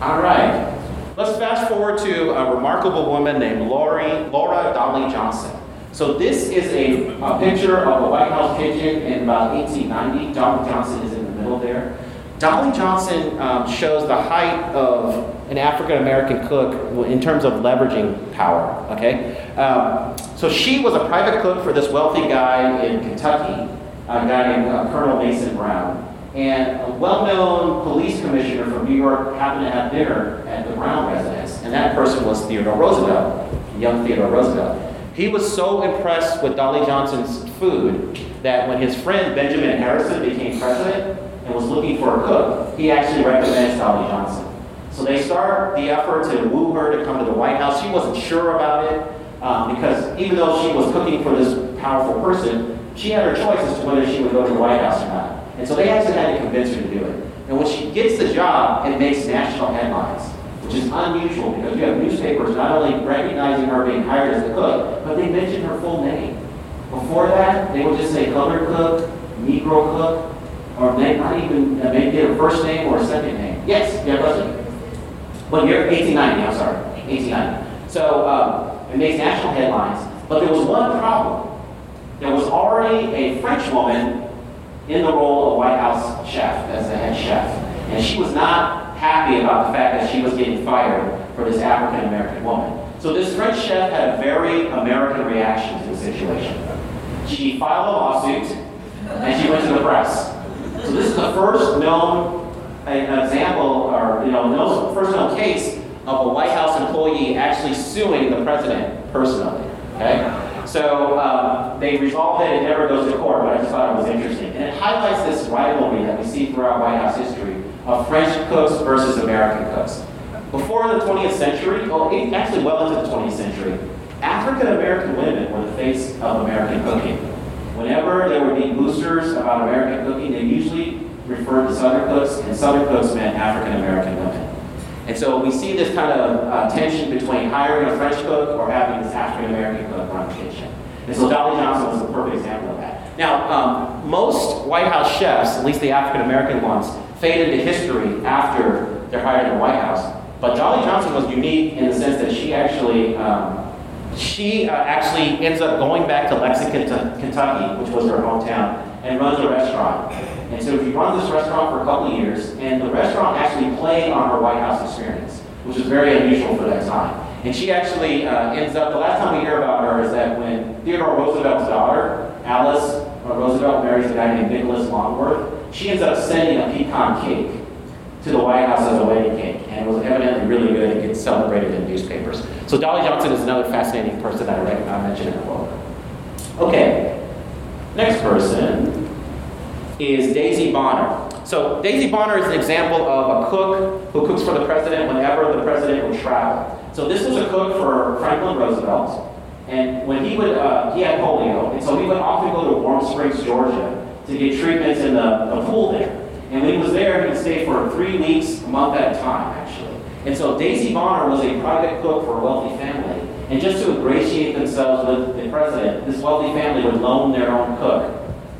All right. Let's fast forward to a remarkable woman named Lori, Laura Dolly Johnson. So this is a, a picture of a White House pigeon in about 1890. Dolly Johnson is in the middle there. Dolly Johnson um, shows the height of an African American cook in terms of leveraging power. Okay, um, so she was a private cook for this wealthy guy in Kentucky, a guy named uh, Colonel Mason Brown. And a well-known police commissioner from New York happened to have dinner at the Brown residence, and that person was Theodore Roosevelt, young Theodore Roosevelt. He was so impressed with Dolly Johnson's food that when his friend Benjamin Harrison became president and was looking for a cook, he actually recommends Dolly Johnson. So they start the effort to woo her to come to the White House. She wasn't sure about it um, because even though she was cooking for this powerful person, she had her choice as to whether she would go to the White House or not. And so they actually had to convince her to do it. And when she gets the job, it makes national headlines which is unusual because you have newspapers not only recognizing her being hired as a cook, but they mention her full name. Before that, they would just say colored cook, Negro cook, or they not even uh, maybe her first name or a second name. Yes, yeah, question. What year? 1890. I'm sorry, 1890. So um, it makes national headlines. But there was one problem. There was already a French woman in the role of White House chef as the head chef, and she was not happy about the fact that she was getting fired for this African American woman. So this French chef had a very American reaction to the situation. She filed a lawsuit and she went to the press. So this is the first known example, or you know, no, first known case of a White House employee actually suing the president personally. Okay, so um, they resolved it; it never goes to court. But I just thought it was interesting, and it highlights this rivalry that we see throughout White House history of French cooks versus American cooks. Before the 20th century, well, actually well into the 20th century, African American women were the face of American cooking. Whenever there were be boosters about American cooking, they usually referred to Southern cooks, and Southern cooks meant African American women. And so we see this kind of uh, tension between hiring a French cook or having this African American cook run the kitchen. And so Dolly Johnson was a perfect example of that. Now, um, most White House chefs, at least the African American ones, fade into history after they're hired in the White House. But Dolly Johnson was unique in the sense that she actually um, she uh, actually ends up going back to Lexington, Kentucky, which was her hometown, and runs a restaurant. And so she runs this restaurant for a couple of years, and the restaurant actually played on her White House experience, which was very unusual for that time. And she actually uh, ends up, the last time we hear about her is that when Theodore Roosevelt's daughter, Alice Roosevelt, marries a guy named Nicholas Longworth, she ends up sending a pecan cake to the White House as a wedding cake, and it was evidently really good and gets celebrated in newspapers. So Dolly Johnson is another fascinating person that I, I mentioned in the book. Okay, next person is Daisy Bonner. So Daisy Bonner is an example of a cook who cooks for the president whenever the president would travel. So this was a cook for Franklin Roosevelt, and when he would, uh, he had polio, and so he would often go to Warm Springs, Georgia, to get treatments in the, the pool there. And when he was there, he would stay for three weeks, a month at a time, actually. And so Daisy Bonner was a private cook for a wealthy family. And just to ingratiate themselves with the president, this wealthy family would loan their own cook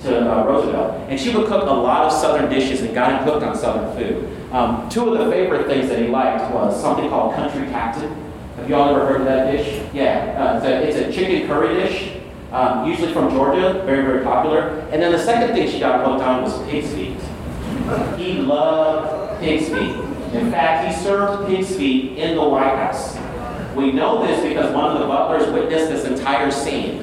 to uh, Roosevelt. And she would cook a lot of Southern dishes and got him hooked on Southern food. Um, two of the favorite things that he liked was something called country captain. Have you all ever heard of that dish? Yeah, uh, it's, a, chicken curry dish um, usually from Georgia, very, very popular. And then the second thing she got hooked on was pig's feet. He loved pig's feet. In fact, he served pig's feet in the White House. We know this because one of the butlers witnessed this entire scene.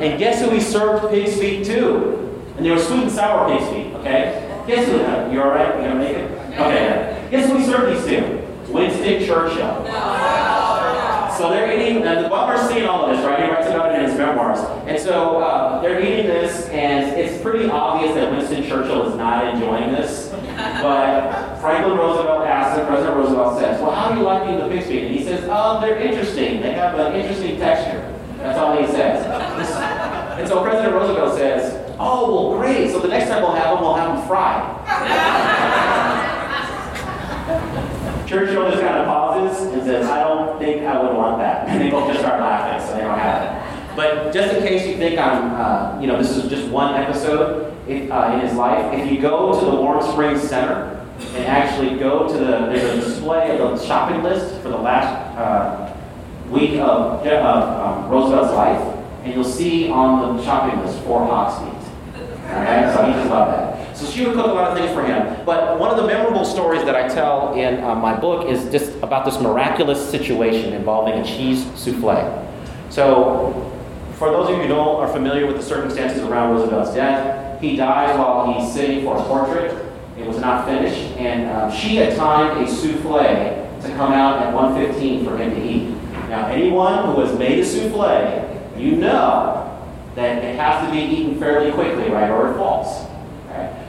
And guess who he served pig's feet to? And they were sweet and sour pig's feet, okay? Guess who? You all right? You gonna make it? Okay. Guess who he served these to? Winston Churchill. So they're eating, and the butler's seeing all of this, right? He writes about it in his memoirs. And so uh, they're eating this, and it's pretty obvious that Winston Churchill is not enjoying this. But Franklin Roosevelt asks him, President Roosevelt says, Well, how do you like the pig's feet? And he says, Oh, they're interesting. They have an interesting texture. That's all he says. And so President Roosevelt says, Oh, well, great. So the next time we'll have them, we'll have them fried. Churchill just kind of pauses and says, I don't think I would want that. And they both just start laughing, so they don't have it. But just in case you think I'm, uh, you know, this is just one episode if, uh, in his life, if you go to the Warm Springs Center and actually go to the, there's a display of the shopping list for the last uh, week of, of um, Roosevelt's life, and you'll see on the shopping list four hog's feet. Okay, so he just loved that. So she would cook a lot of things for him. But one of the memorable stories that I tell in uh, my book is just about this miraculous situation involving a cheese souffle. So, for those of you who don't are familiar with the circumstances around Roosevelt's death, he dies while he's sitting for a portrait. It was not finished, and um, she had timed a souffle to come out at 1:15 for him to eat. Now, anyone who has made a souffle, you know that it has to be eaten fairly quickly, right, or it falls.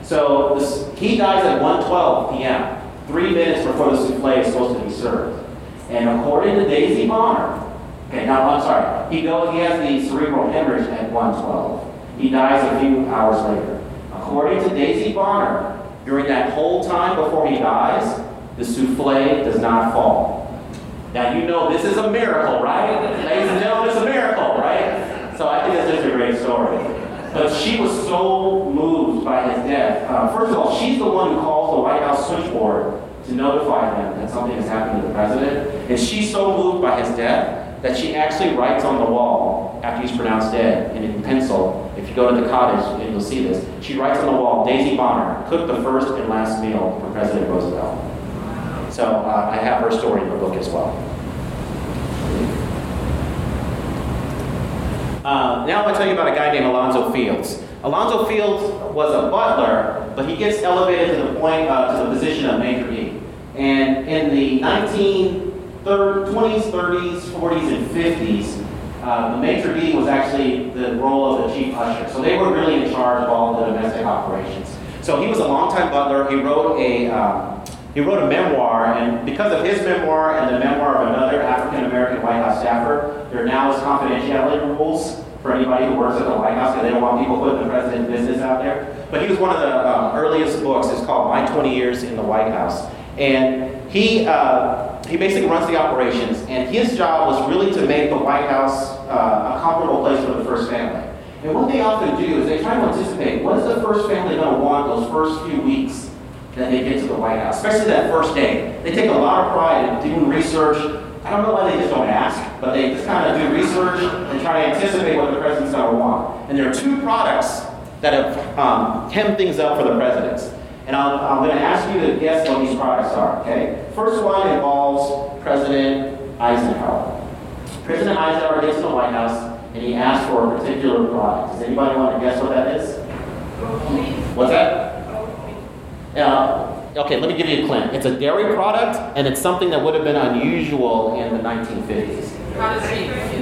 So this, he dies at 1:12 p.m., three minutes before the souffle is supposed to be served. And according to Daisy Bonner, okay, now I'm sorry, he goes, he has the cerebral hemorrhage at 1:12. He dies a few hours later. According to Daisy Bonner, during that whole time before he dies, the souffle does not fall. Now you know this is a miracle, right? Ladies and gentlemen, it's a miracle, right? So I think it's just a great story. But she was so moved by his death. Uh, first of all, she's the one who calls the White House switchboard to notify them that something has happened to the president. And she's so moved by his death that she actually writes on the wall after he's pronounced dead, and in pencil, if you go to the cottage, and you'll see this, she writes on the wall, Daisy Bonner, cooked the first and last meal for President Roosevelt. So uh, I have her story in the book as well. Uh, now I'm going to tell you about a guy named Alonzo Fields. Alonzo Fields was a butler, but he gets elevated to the point uh, to the position of maitre d'. And in the 1920s, 30s, 40s, and 50s, uh, the maitre d' was actually the role of the chief usher. So they were really in charge of all the domestic operations. So he was a longtime butler. He wrote a um, he wrote a memoir, and because of his memoir and the memoir of another African American White House staffer, there now is confidentiality rules for anybody who works at the White House because they don't want people putting the president's business out there. But he was one of the um, earliest books. It's called My 20 Years in the White House, and he. Uh, he basically runs the operations, and his job was really to make the White House uh, a comfortable place for the first family. And what they often do is they try to anticipate what is the first family going to want those first few weeks that they get to the White House, especially that first day. They take a lot of pride in doing research. I don't know why they just don't ask, but they just kind of do research and try to anticipate what the president's going to want. And there are two products that have um, hemmed things up for the presidents. And I'm, I'm going to ask you to guess what these products are, okay? First one involves President Eisenhower. President Eisenhower gets to the White House and he asks for a particular product. Does anybody want to guess what that is? What's that? Yeah. Okay, let me give you a clue. It's a dairy product, and it's something that would have been unusual in the 1950s.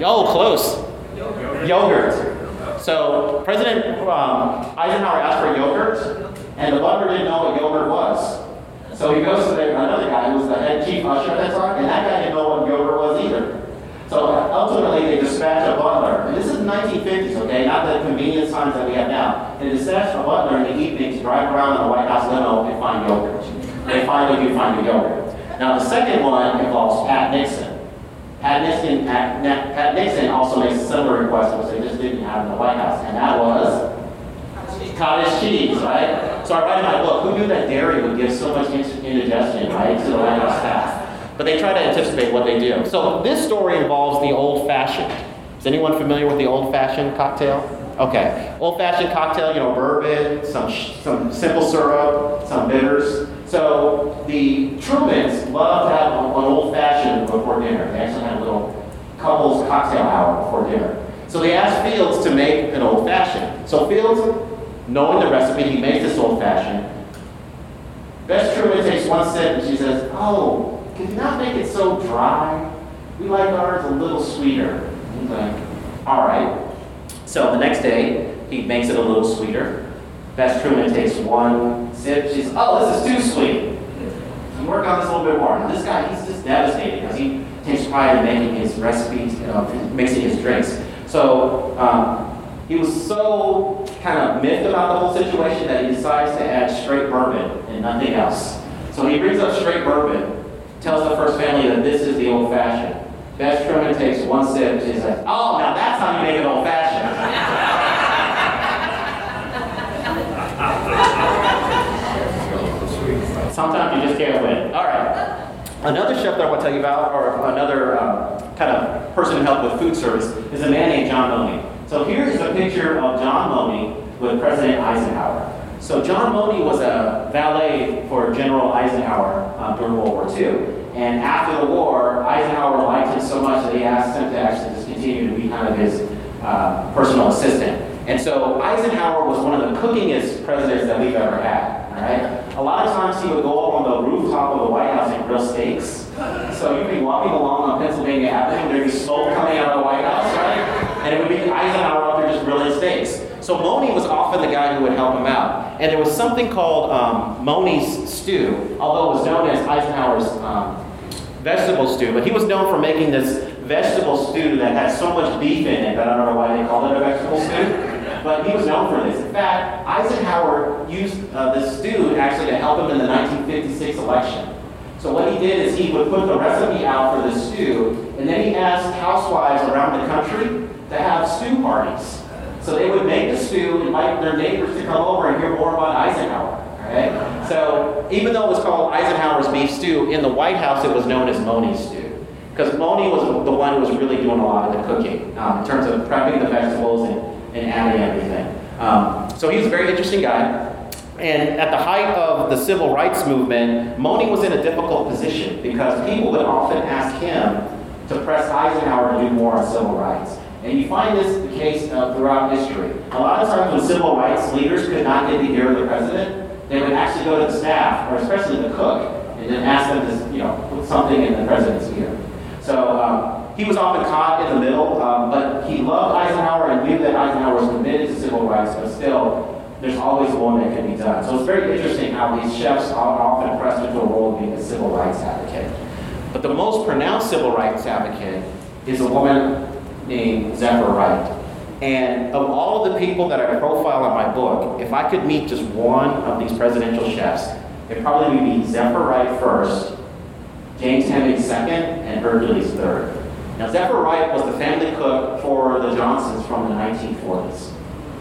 No, close. Yogurt. yogurt. So President um, Eisenhower asked for yogurt, and the butler didn't know what yogurt was. So he goes to the, another guy who was the head chief usher at that time, and that guy didn't know what yogurt was either. So ultimately, they dispatch a butler, and this is the 1950s, okay, not the convenience times that we have now. They dispatch a butler in the evening to drive around in the White House limo and find yogurt. They finally do find the yogurt. Now, the second one involves Pat Nixon. Pat Nixon, Pat, Pat Nixon also makes a similar request, which they just didn't have in the White House, and that was cottage cheese, right? So I write in my book, who knew that dairy would give so much indigestion, right, to the White House staff? But they try to anticipate what they do. So this story involves the old fashioned. Is anyone familiar with the old fashioned cocktail? Okay. Old fashioned cocktail, you know, bourbon, some, some simple syrup, some bitters. So the Trumans love to have an old fashioned before dinner. They actually had a little couples cocktail hour before dinner. So they asked Fields to make an old fashioned. So Fields, knowing the recipe, he makes this old fashioned. Bess Truman takes one sip and she says, Oh, can you not make it so dry? We like ours a little sweeter. He's like, all right. So the next day, he makes it a little sweeter. Bess Truman takes one sip. She's, oh, this is too sweet. So work on this a little bit more. And this guy, he's just devastated because he takes pride in making his recipes, you know, mixing his drinks. So um, he was so kind of miffed about the whole situation that he decides to add straight bourbon and nothing else. So he brings up straight bourbon tells the first family that this is the old fashioned. Bess Truman takes one sip and she says, Oh, now that's how you make it old fashioned. Sometimes you just can't win. All right. Another chef that I want to tell you about, or another um, kind of person who helped with food service, is a man named John Moaney. So here is a picture of John Moaney with President Eisenhower. So John Moaney was a valet for General Eisenhower um, during World War II. And after the war, Eisenhower liked him so much that he asked him to actually just continue to be kind of his uh, personal assistant. And so Eisenhower was one of the cookingest presidents that we've ever had. Right? A lot of times he would go up on the rooftop of the White House and grill steaks. So you'd be walking along on Pennsylvania Avenue, and there'd be smoke coming out of the White House, right? And it would be So Moaney was often the guy who would help him out. And there was something called um, Moaney's stew, although it was known as Eisenhower's um, vegetable stew. But he was known for making this vegetable stew that had so much beef in it that I don't know why they called it a vegetable stew. But he was known for this. In fact, Eisenhower used uh, this stew actually to help him in the 1956 election. So what he did is he would put the recipe out for the stew, and then he asked housewives around the country to have stew parties. So they would make the stew, invite their neighbors to come over and hear more about Eisenhower. So even though it was called Eisenhower's beef stew, in the White House it was known as Moaney's stew. Because Moaney was the one who was really doing a lot of the cooking um, in terms of prepping the vegetables and, and adding everything. Um, so he was a very interesting guy. And at the height of the civil rights movement, Moni was in a difficult position because people would often ask him to press Eisenhower to do more on civil rights. And you find this the case throughout history. A lot of times when civil rights leaders could not get the ear of the president, they would actually go to the staff, or especially the cook, and then ask them to, you know, put something in the president's ear. So um, he was often caught in the middle, um, but he loved Eisenhower and knew that Eisenhower was committed to civil rights, but still, there's always more that can be done. So it's very interesting how these chefs are often pressed into a role of being a civil rights advocate. But the most pronounced civil rights advocate is a woman named Zephyr Wright. And of all the people that I profile in my book, if I could meet just one of these presidential chefs, it probably would be Zephyr Wright first, James Hemings second, and Hercules third. Now, Zephyr Wright was the family cook for the Johnsons from the 1940s.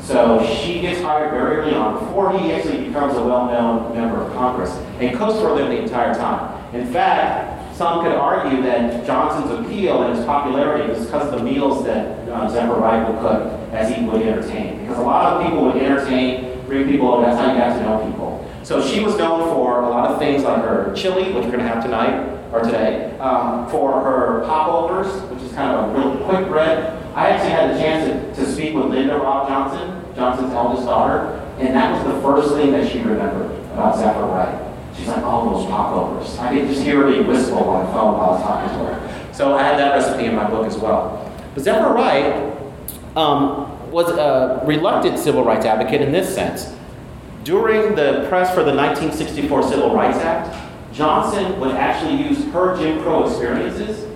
So she gets hired very early on, before he actually becomes a well-known member of Congress, and cooks for them the entire time. In fact, some could argue that Johnson's appeal and his popularity was because of the meals that uh, Zephyr Wright would cook as he would entertain. Because a lot of people would entertain, bring people over, that's how you got to know people. So she was known for a lot of things like her chili, which we're going to have tonight, or today, um, for her popovers, which is kind of a real quick bread. I actually had the chance to, to speak with Lynda Robb Johnson, Johnson's eldest daughter, and that was the first thing that she remembered about Zephyr Wright. She's like, all those popovers. I could just hear me whistle on the phone while I was talking to her. So I had that recipe in my book as well. But Zephyr Wright um, was a reluctant civil rights advocate in this sense. During the press for the 1964 Civil Rights Act, Johnson would actually use her Jim Crow experiences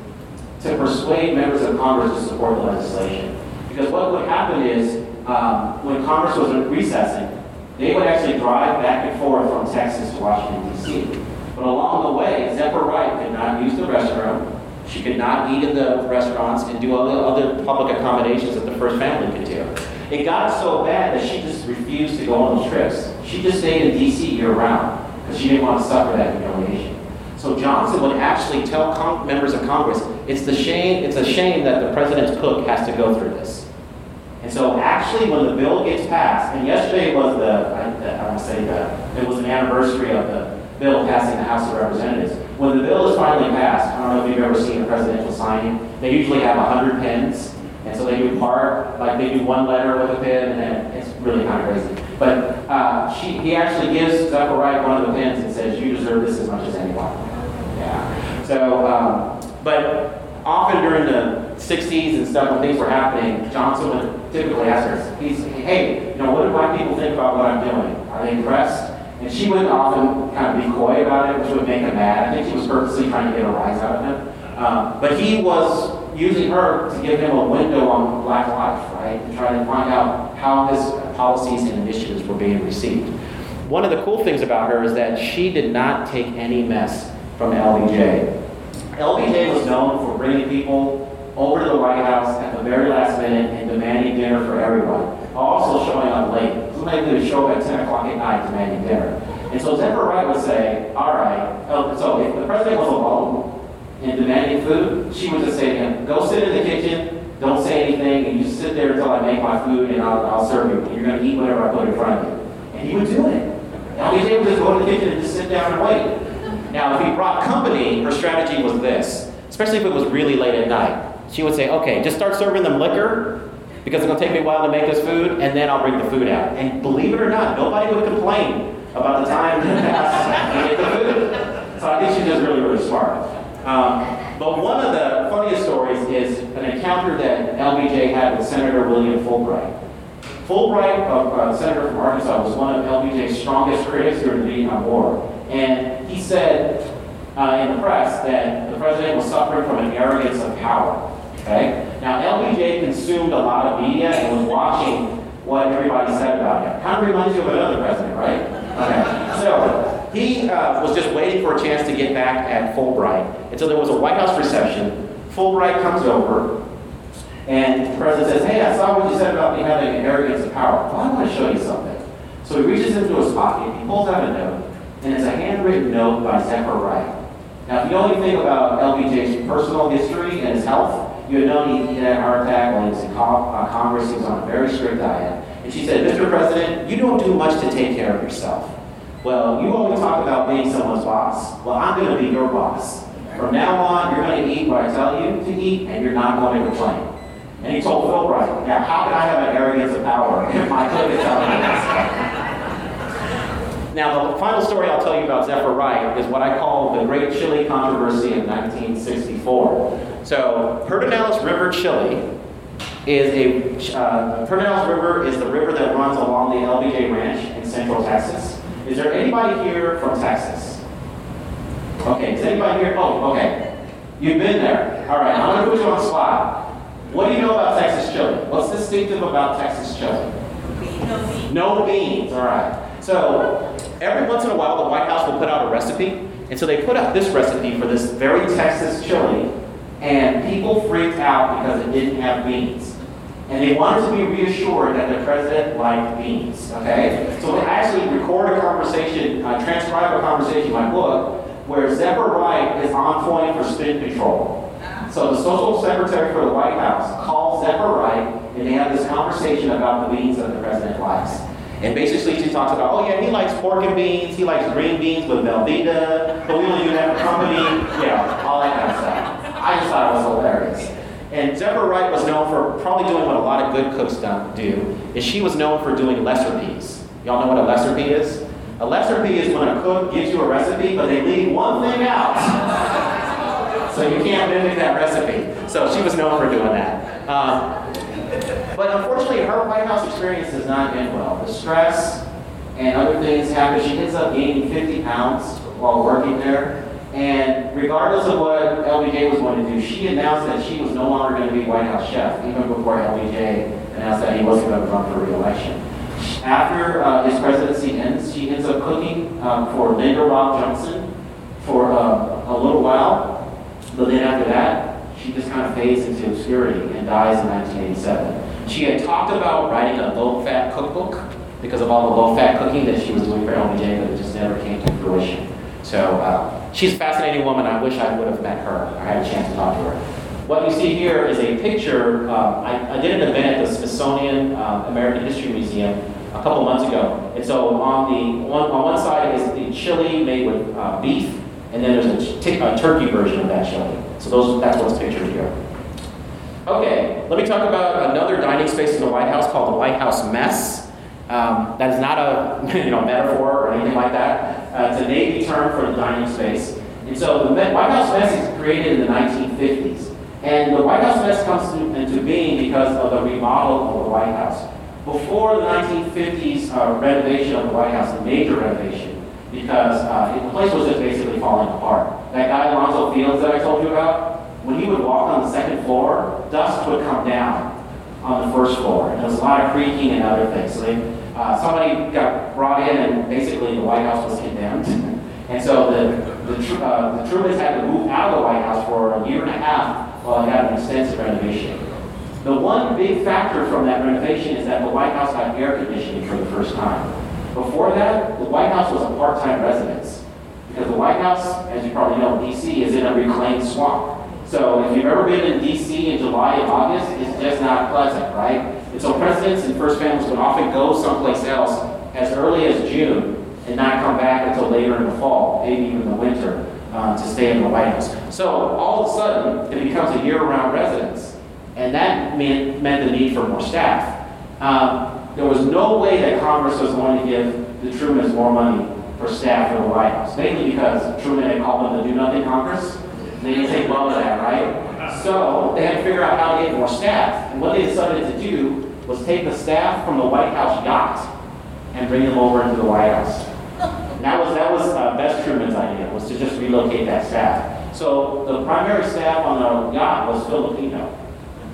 to persuade members of Congress to support the legislation. Because what would happen is, um, when Congress was recessing, they would actually drive back and forth from Texas to Washington, D.C. But along the way, Zephyr Wright could not use the restroom. She could not eat in the restaurants and do all the other public accommodations that the first family could do. It got so bad that she just refused to go on those trips. She just stayed in D.C. year round because she didn't want to suffer that humiliation. So Johnson would actually tell members of Congress, "It's the shame. It's a shame that the president's cook has to go through this." And so actually when the bill gets passed, and yesterday was the, I, I want to say the, it was an anniversary of the bill passing the House of Representatives. When the bill is finally passed, I don't know if you've ever seen a presidential signing, they usually have 100 pens, and so they do part, like they do one letter with a pen, and then it's really kind of crazy. But uh, she, he actually gives Zephyr Wright one of the pens and says, you deserve this as much as anyone. Yeah. So, um, but often during the 60s and stuff when things were happening, Johnson would typically ask her, he's, hey, you know, what do white people think about what I'm doing? Are they impressed? And she would often kind of be coy about it, which would make him mad. I think she was purposely trying to get a rise out of him. Um, but he was using her to give him a window on black life, right? To try to find out how his policies and initiatives were being received. One of the cool things about her is that she did not take any mess from LBJ. LBJ was known for bringing people over to the White House at the very last minute and demanding dinner for everyone, also showing up late. Somebody would show up at 10 o'clock at night demanding dinner. And so Zephyr Wright would say, all right, oh, so if the president was alone and demanding food, she would just say to him, go sit in the kitchen, don't say anything, and you just sit there until I make my food and I'll, I'll serve you. You're going to eat whatever I put in front of you. And he would do it. LBJ would just go to the kitchen and just sit down and wait. Now, if he brought company, her strategy was this, especially if it was really late at night she would say, okay, just start serving them liquor because it's going to take me a while to make this food, and then I'll bring the food out. And believe it or not, nobody would complain about the time to get the food. So I think she's just really, really smart. Um, but one of the funniest stories is an encounter that LBJ had with Senator William Fulbright. Fulbright, uh, uh, senator from Arkansas, was one of LBJ's strongest critics during the Vietnam War. And he said uh, in the press that the president was suffering from an arrogance of power. Okay? Now, LBJ consumed a lot of media and was watching what everybody said about him. Kind of reminds you of another president, right? Okay. So he uh, was just waiting for a chance to get back at Fulbright. And so there was a White House reception. Fulbright comes over, and the president says, Hey, I saw what you said about me having an arrogance of power. Well, I want to show you something. So he reaches into his pocket, he pulls out a note, and it's a handwritten note by Zephyr Wright. Now, if you know anything about LBJ's personal history and his health, you had known he, had a heart attack while he was in uh, Congress. He was on a very strict diet. And she said, Mr. President, you don't do much to take care of yourself. Well, you always talk about being someone's boss. Well, I'm going to be your boss. From now on, you're going to eat what I tell you to eat, and you're not going to complain. And he told Fulbright, now how can I have an arrogance of power if my cook is telling me this? Now, the final story I'll tell you about Zephyr Wright is what I call the Great Chili Controversy in 1964. So, Pedernales River Chili is a, uh, River is the river that runs along the LBJ Ranch in central Texas. Is there anybody here from Texas? Okay, is anybody here? Oh, okay. You've been there. All right, I'm going to put you on the spot. What do you know about Texas chili? What's distinctive about Texas chili? No beans. No beans, all right. So every once in a while, the White House will put out a recipe. And so they put out this recipe for this very Texas chili, and people freaked out because it didn't have beans. And they wanted to be reassured that the president liked beans, okay? So I actually record a conversation, I transcribe a conversation in my book, where Zephyr Wright is on point for spin control. So the social secretary for the White House calls Zephyr Wright, and they have this conversation about the beans that the president likes. And basically, she talks about, oh yeah, he likes pork and beans, he likes green beans with Velveeta, but we only do that for company, yeah, all that kind of stuff. I just thought it was hilarious. And Zephyr Wright was known for probably doing what a lot of good cooks do, is she was known for doing lesser peas. Y'all know what a lesser pea is? A lesser pea is when a cook gives you a recipe, but they leave one thing out. so you can't mimic that recipe. So she was known for doing that. Um, but unfortunately, her White House experience has not end well. The stress and other things happen. She ends up gaining 50 pounds while working there. And regardless of what LBJ was going to do, she announced that she was no longer going to be White House chef, even before LBJ announced that he wasn't going to run for re-election. After uh, his presidency ends, she ends up cooking um, for Lynda Robb Johnson for uh, a little while. But then after that, she just kind of fades into obscurity and dies in 1987. She had talked about writing a low-fat cookbook because of all the low-fat cooking that she was doing for LBJ, but it just never came to fruition. So uh, she's a fascinating woman. I wish I would have met her. I had a chance to talk to her. What you see here is a picture. Um, I, I, did an event at the Smithsonian uh, American History Museum a couple months ago. And so on the one, on one side is the chili made with uh, beef, and then there's a, t- a turkey version of that chili. So those, that's what's pictured here. Okay, let me talk about another dining space in the White House called the White House Mess. Um, that is not a you know, metaphor or anything like that. Uh, it's a Navy term for the dining space. And so the White House Mess is created in the 1950s. And the White House Mess comes into being because of the remodel of the White House. Before the 1950s uh, renovation of the White House, the major renovation, because uh, the place was just basically falling apart. That guy Alonzo Fields that I told you about, when he would walk on the second floor, dust would come down on the first floor. And there was a lot of creaking and other things. So they, uh, somebody got brought in and basically the White House was condemned. and so the, the, uh, the Trumans had to move out of the White House for a year and a half while they had an extensive renovation. The one big factor from that renovation is that the White House had air conditioning for the first time. Before that, the White House was a part-time residence. Because the White House, as you probably know, D.C. is in a reclaimed swamp. So if you've ever been in D.C. in July and August, it's just not pleasant, right? And so presidents and first families would often go someplace else as early as June and not come back until later in the fall, maybe even the winter, uh, to stay in the White House. So all of a sudden, it becomes a year-round residence. And that meant, meant the need for more staff. Um, there was no way that Congress was going to give the Trumans more money for staff for the White House, mainly because Truman had called them the do nothing Congress. They didn't take well to that, right? So they had to figure out how to get more staff. And what they decided to do was take the staff from the White House yacht and bring them over into the White House. And that was that was uh, Truman's idea was to just relocate that staff. So the primary staff on the yacht was Filipino.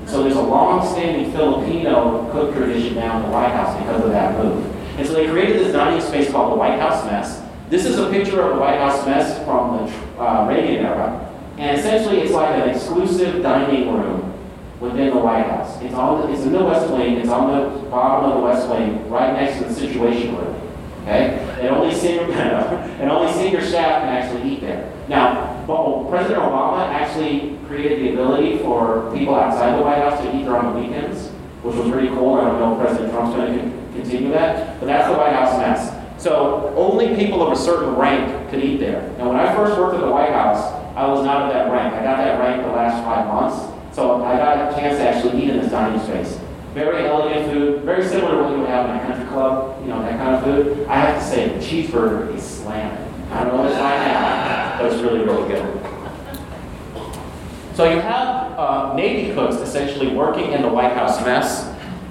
So there's a long-standing Filipino cook tradition now in the White House because of that move. And so they created this dining space called the White House Mess. This is a picture of the White House Mess from the uh, Reagan era. And essentially it's like an exclusive dining room within the White House. It's on the, it's in the West Wing, it's on the bottom of the West Wing, right next to the Situation Room. Okay? And only senior, and only senior staff can actually eat there. Now, President Obama actually created the ability for people outside the White House to eat there on the weekends, which was pretty cool. I don't know if President Trump's going to continue that, but that's the White House mess. So only people of a certain rank could eat there. Now, when I first worked at the White House, I was not of that rank. I got that rank the last five months, so I got a chance to actually eat in this dining space. Very elegant food, very similar to what you would have in a country club, you know, that kind of food. I have to say, the cheeseburger is slamming. I don't know what it's like now, but it's really, really good. So you have uh, Navy cooks essentially working in the White House mess.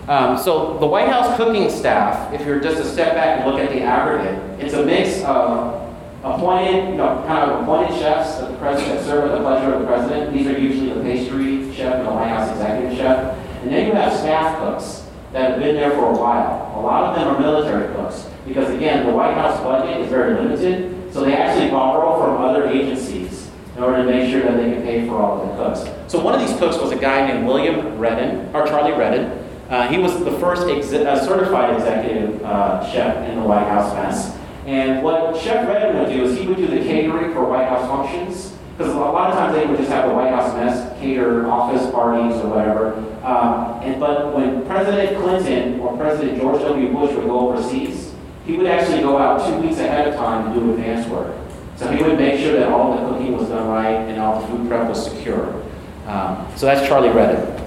Um, so the White House cooking staff, if you're just to step back and look at the aggregate, it's a mix of appointed, you know, kind of appointed chefs that the president serve at the pleasure of the president. These are usually the pastry chef and the White House executive chef. And then you have staff cooks that have been there for a while. A lot of them are military cooks because, again, the White House budget is very limited, so they actually borrow from other agencies in order to make sure that they can pay for all of the cooks. So one of these cooks was a guy named William Redden, or Charlie Redden. Uh, he was the first exi- uh, certified executive uh, chef in the White House mess. And what Chef Redden would do is he would do the catering for White House functions. Because a lot of times they would just have the White House mess cater office parties or whatever. Um, and but when President Clinton or President George W. Bush would go overseas, he would actually go out two weeks ahead of time to do advance work. So he would make sure that all the cooking was done right and all the food prep was secure. Um, so that's Charlie Redden.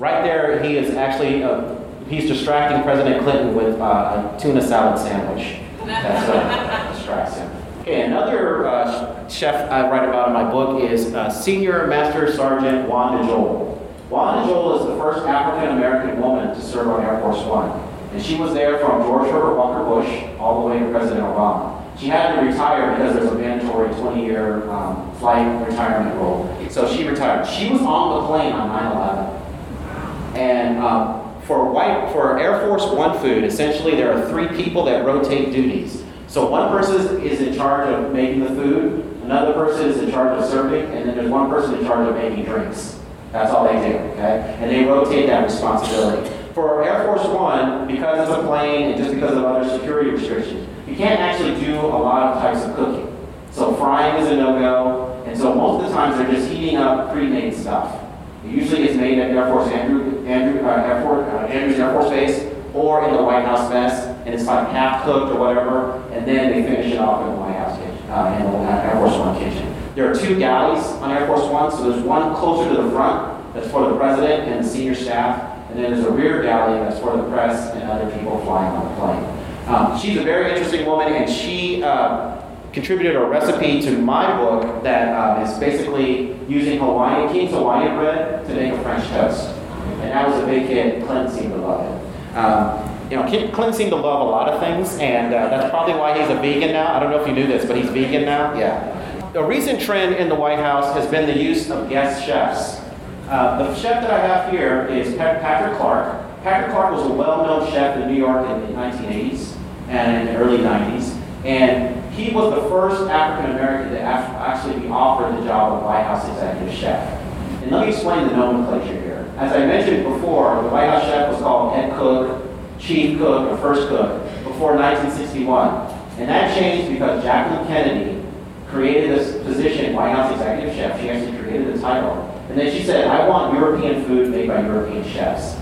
Right there, he is actually uh, he's distracting President Clinton with uh, a tuna salad sandwich. That's what distracts him. Okay, another uh, chef I write about in my book is uh, Senior Master Sergeant Wanda Joel. Wanda Joel is the first African American woman to serve on Air Force One. And she was there from George Herbert Walker Bush all the way to President Obama. She had to retire because there's a mandatory 20 year um, flight retirement rule. So she retired. She was on the plane on 9 11. And um, for white for Air Force One food, essentially there are three people that rotate duties. So one person is in charge of making the food, another person is in charge of serving, and then there's one person in charge of making drinks. That's all they do, okay? And they rotate that responsibility. For Air Force One, because it's a plane and just because of other security restrictions, you can't actually do a lot of types of cooking. So frying is a no-go, and so most of the times they're just heating up pre-made stuff. It usually is made at Air Force Andrew, Andrew, uh, Air Force, uh, Andrews Air Force Base or in the White House mess, and it's like half cooked or whatever, and then they finish it off in the White House kitchen, uh, in the Air Force One kitchen. There are two galleys on Air Force One, so there's one closer to the front that's for the president and the senior staff, and then there's a rear galley that's for the press and other people flying on the plane. Um, she's a very interesting woman, and she uh, contributed a recipe to my book that um, is basically using Hawaiian, King's Hawaiian bread to make a French toast. And that was a big hit. Clinton seemed to love it. Um, you know, Clinton seemed to love a lot of things, and uh, that's probably why he's a vegan now. I don't know if you knew this, but he's vegan now. Yeah. A recent trend in the White House has been the use of guest chefs. Uh, the chef that I have here is Patrick Clark. Patrick Clark was a well-known chef in New York in the 1980s and in the early 90s, and he was the first African American to actually be offered the job of White House executive chef. And let me explain the nomenclature. As I mentioned before, the White House chef was called head cook, chief cook, or first cook before 1961. And that changed because Jacqueline Kennedy created this position, White House executive chef. She actually created the title. And then she said, I want European food made by European chefs.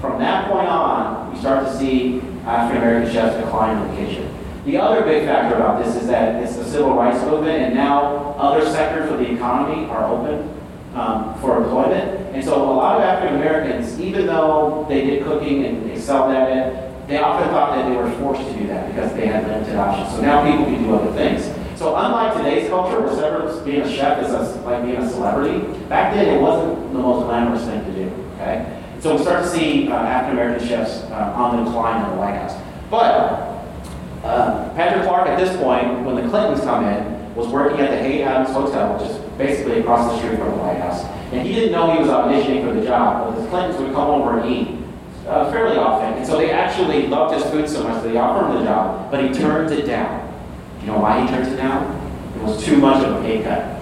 From that point on, we start to see African American chefs decline in the kitchen. The other big factor about this is that it's the civil rights movement, and now other sectors of the economy are open um, for employment. And so a lot of African Americans, even though they did cooking and excelled at it, they often thought that they were forced to do that because they had limited options. So now people can do other things. So unlike today's culture, where being a chef is a, like being a celebrity, back then it wasn't the most glamorous thing to do. Okay. So we start to see uh, African American chefs uh, on the decline in the White House. But uh, Patrick Clark, at this point, when the Clintons come in, was working at the Hay Adams Hotel, which is basically across the street from the White House. And he didn't know he was auditioning for the job, but the Clintons would come over and eat uh, fairly often. And so they actually loved his food so much that they offered him the job, but he turned it down. You know why he turned it down? It was too much of a pay cut.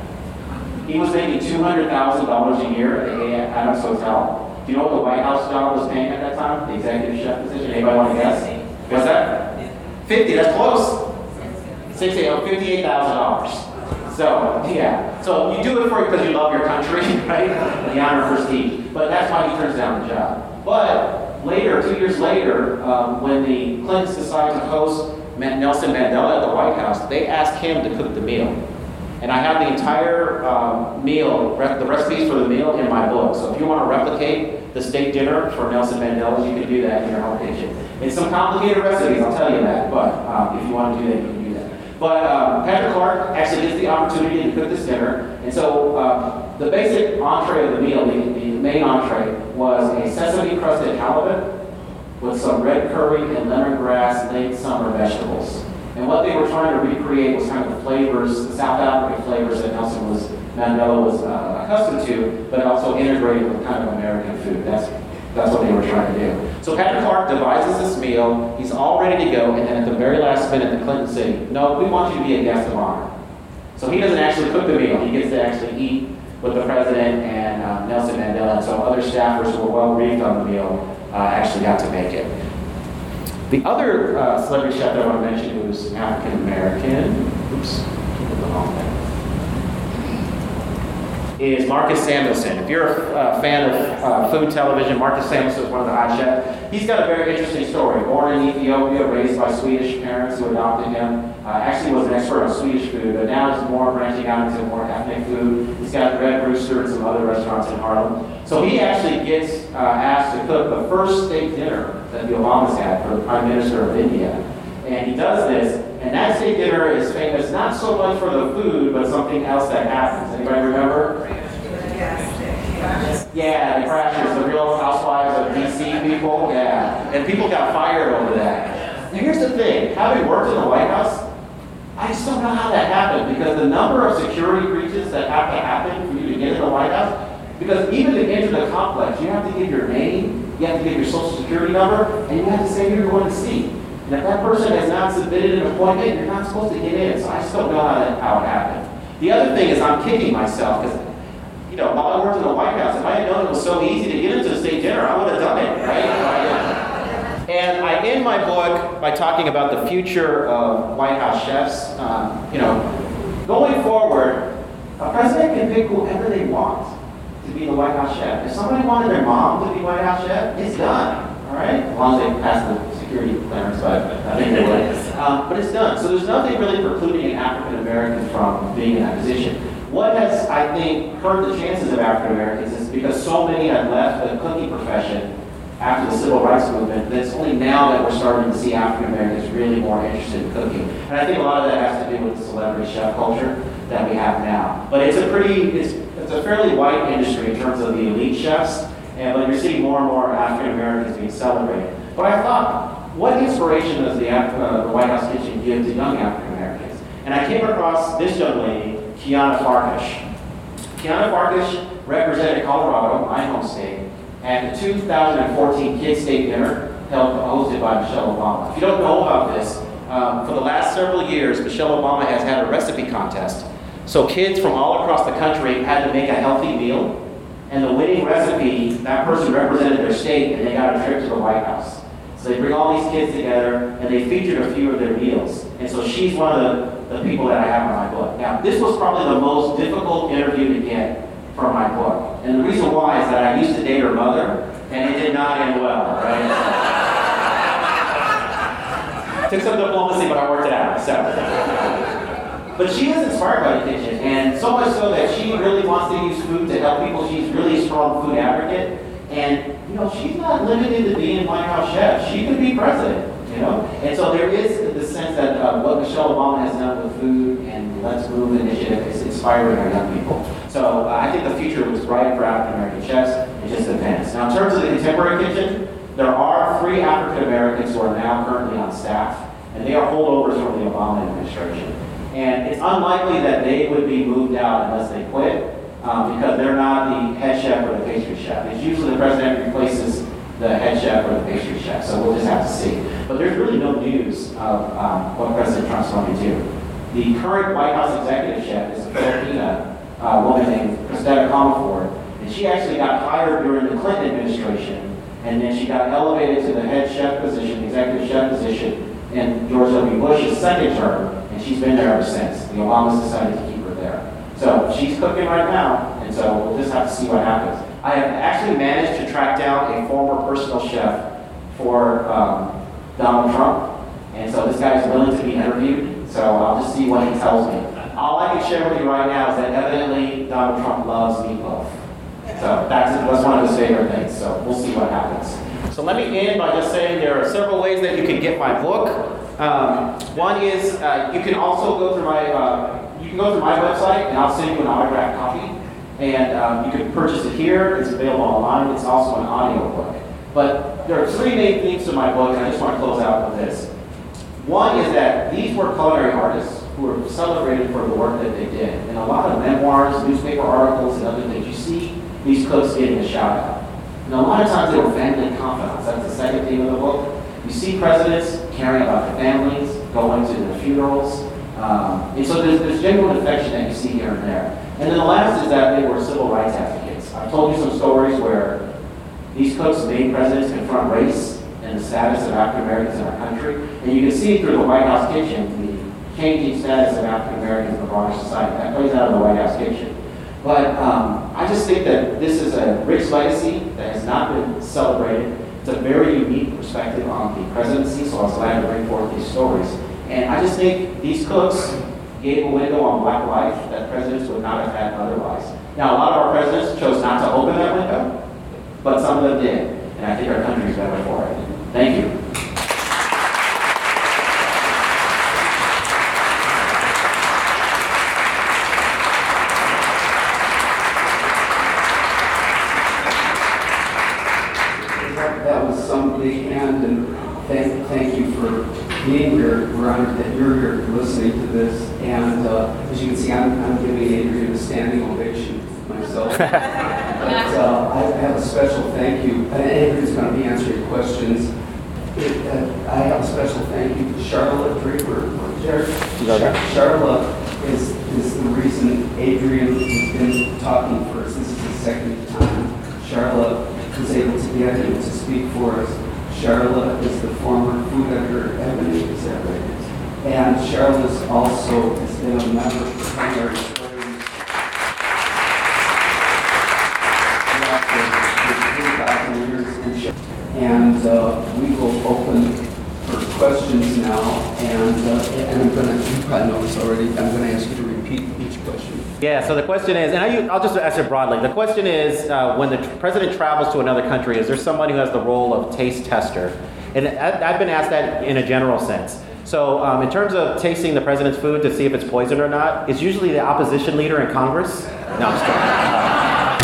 He was making $200,000 a year at the Adams Hotel. Do you know what the White House job was paying at that time? The executive chef position? Anybody want to guess? What's that? 50, that's close. 60, oh, $58,000. So, yeah. So you do it for because you love your country, right? The honor of prestige. But that's why he turns down the job. But later, two years later, um, when the Clintons decide to host Nelson Mandela at the White House, they asked him to cook the meal. And I have the entire um, meal, the recipes for the meal in my book. So if you want to replicate the state dinner for Nelson Mandela, you can do that in your home kitchen. It's some complicated recipes, I'll tell you that, but um, if you want to do that, you can do that. But um, Patrick Clark actually gets the opportunity to cook this dinner. And so uh, the basic entree of the meal, the, the main entree, was a sesame crusted halibut with some red curry and lemongrass late summer vegetables. And what they were trying to recreate was kind of the flavors, the South African flavors that Nelson was, Mandela was uh, accustomed to, but also integrated with kind of American food. That's, that's what they were trying to do. So Patrick Clark devises this meal. He's all ready to go, and then at the very last minute, the Clintons say, no, we want you to be a guest of honor. So he doesn't actually cook the meal. He gets to actually eat with the president and uh, Nelson Mandela, and so other staffers who were well briefed on the meal uh, actually got to make it. The other uh, celebrity chef that I want to mention who's African American, oops, is Marcus Samuelsson. If you're a fan of uh, food television, Marcus Samuelsson is one of the hot chefs. He's got a very interesting story. Born in Ethiopia, raised by Swedish parents who adopted him. Uh, actually was an expert on Swedish food, but now he's more branching out into more ethnic food. He's got Red Rooster and some other restaurants in Harlem. So he actually gets uh, asked to cook the first steak dinner that the Obamas had for the Prime Minister of India. And he does this, and that steak dinner is famous not so much for the food, but something else that happens. Anybody remember? Yeah, the the real housewives of DC people. Yeah. And people got fired over that. Now here's the thing, having worked in the White House, I just don't know how that happened because the number of security breaches that have to happen for you to get in the White House, because even to enter the complex, you have to give your name, you have to give your social security number, and you have to say who you're going to see. And if that person has not submitted an appointment, you're not supposed to get in. So I just don't know how, that, how it happened. The other thing is I'm kicking myself because, you know, while I worked in the White House, if I had known it was so easy to get into the state dinner, I would have done it, right? And I end my book by talking about the future of White House chefs. Um, you know, going forward, a president can pick whoever they want to be the White House chef. If somebody wanted their mom to be White House chef, it's done. All right, as long as they pass the security clearance, but I think they would. Um, but it's done. So there's nothing really precluding an African American from being in that position. What has, I think, hurt the chances of African Americans is because so many have left the cooking profession after the civil rights movement, that it's only now that we're starting to see African Americans really more interested in cooking. And I think a lot of that has to do with the celebrity chef culture that we have now. But it's a pretty, it's, it's a fairly white industry in terms of the elite chefs, and but you're seeing more and more African Americans being celebrated. But I thought, what inspiration does the, uh, the White House Kitchen give to young African Americans? And I came across this young lady, Kiana Farkash. Kiana Farkash represented Colorado, my home state, at the 2014 Kids State Dinner held, hosted by Michelle Obama. If you don't know about this, um, for the last several years, Michelle Obama has had a recipe contest. So kids from all across the country had to make a healthy meal, and the winning recipe, that person represented their state, and they got a trip to the White House. So they bring all these kids together, and they featured a few of their meals. And so she's one of the, the people that I have in my book. Now, this was probably the most difficult interview to get for my book. And the reason why is that I used to date her mother, and it did not end well, right? Took some diplomacy, but I worked it out. So. But she is inspired by the kitchen, and so much so that she really wants to use food to help people. She's really a strong food advocate. And, you know, she's not limited to being White House chef. She could be president, you know? And so there is the sense that uh, what Michelle Obama has done with food and Let's Move initiative is inspiring our young people. So uh, I think the future was bright for African American chefs. It just depends. Now, in terms of the contemporary kitchen, there are three African Americans who are now currently on staff, and they are holdovers from the Obama administration. And it's unlikely that they would be moved out unless they quit, um, because they're not the head chef or the pastry chef. It's usually the president replaces the head chef or the pastry chef, so we'll just have to see. But there's really no news of um, what President Trump's going to do. The current White House executive chef is a Filipina uh, woman named Cristeta Comerford, and she actually got hired during the Clinton administration, and then she got elevated to the head chef position, executive chef position, in George W. Bush's second term, and she's been there ever since. The Obamas decided to keep her there. So she's cooking right now, and so we'll just have to see what happens. I have actually managed to track down a former personal chef for um, Donald Trump, and so this guy is willing to be interviewed, so I'll just see what he tells me. All I can share with you right now is that evidently Donald Trump loves meatloaf. So that's, that's one of his favorite things, so we'll see what happens. So let me end by just saying there are several ways that you can get my book. Um, one is uh, you can also go through my, uh, you can go through my website and I'll send you an autographed copy. And um, you can purchase it here, it's available online, it's also an audio book. But there are three main themes to my book, and I just want to close out with this. One is that these were culinary artists who were celebrated for the work that they did. And a lot of memoirs, newspaper articles, and other things, you see these cooks getting a shout out. And a lot of times they were family confidants. That's the second theme of the book. You see presidents caring about their families, going to their funerals. Um, and so there's, there's genuine affection that you see here and there. And then the last is that they were civil rights advocates. I've told you some stories where these cooks made presidents confront race and the status of African Americans in our country. And you can see through the White House kitchen the changing status of African Americans in the broader society. That plays out in the White House kitchen. But um, I just think that this is a rich legacy that has not been celebrated. It's a very unique perspective on the presidency, so I was glad to bring forth these stories. And I just think these cooks gave a window on black life that presidents would not have had otherwise. Now, a lot of our presidents chose not to open that window, but some of them did. And I think our country is better for it. Thank you. That that was some big hand, and thank, thank you for being here. We're honored that you're here listening to this. And uh, as you can see, I'm, I'm giving Adrian a standing ovation myself. But uh, I have a special thank you, and Adrian's going to be answering questions. It, uh, I have a special thank you to Charlotte Draper. Char- Char- Charlotte is, is the reason Adrian has been talking for us. This is the second time. Charlotte was able to get him to speak for us. Charlotte is the former food editor at Ebony, is that right? And Charlotte is also has been a member 3,000 years And uh, we will open for questions now, and, uh, and I'm gonna, you probably know this already, I'm gonna ask you to repeat each question. Yeah, so the question is, and I, I'll just ask it broadly. The question is, uh, when the president travels to another country, is there somebody who has the role of taste tester? And I've been asked that in a general sense. So, um, in terms of tasting the president's food to see if it's poisoned or not, it's usually the opposition leader in Congress. No, I'm.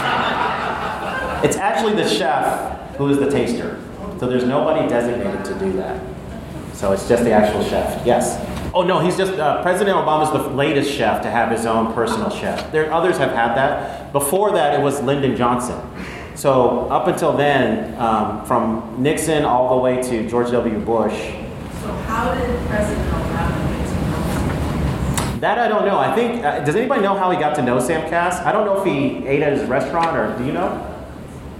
Uh, it's actually the chef who is the taster. So there's nobody designated to do that. So it's just the actual chef. Yes. Oh no, he's just uh, President Obama's the latest chef to have his own personal chef. There others have had that. Before that, it was Lyndon Johnson. So up until then, um, from Nixon all the way to George W. Bush, So how did President Obama get to know? that I don't know. I think uh, does anybody know how he got to know Sam Kass? I don't know if he ate at his restaurant or do you know?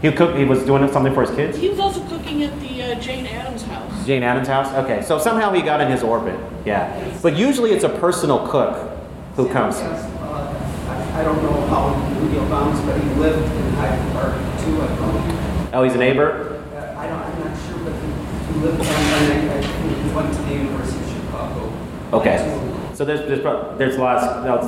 He cooked. He was doing something for his kids. He was also cooking at the uh, Jane Addams house. Jane Addams' house? Okay, so somehow he got in his orbit. Yeah. But usually it's a personal cook who comes. Yes, uh, I I don't know how he knew the Obamas, but he lived in Hyde Park too, I think. Oh, he's a neighbor? Uh, I don't, I'm not sure, but he he I went to the University of Chicago. Okay. So there's, there's, there's lots,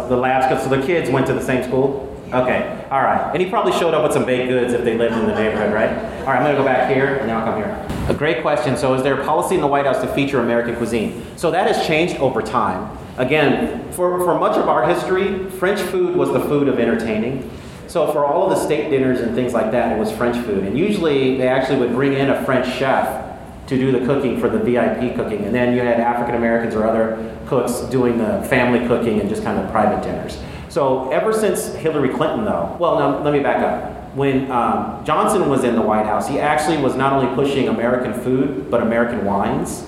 the labs, so the kids went to the same school? Okay, all right. And he probably showed up with some baked goods if they lived in the neighborhood, right? All right, I'm gonna go back here and then I'll come here. A great question. So is there a policy in the White House to feature American cuisine? So that has changed over time. Again, for, for much of our history, French food was the food of entertaining. So for all of the state dinners and things like that, it was French food. And usually they actually would bring in a French chef to do the cooking for the VIP cooking. And then you had African Americans or other cooks doing the family cooking and just kind of private dinners. So ever since Hillary Clinton, though, well, now let me back up. When um, Johnson was in the White House, he actually was not only pushing American food, but American wines.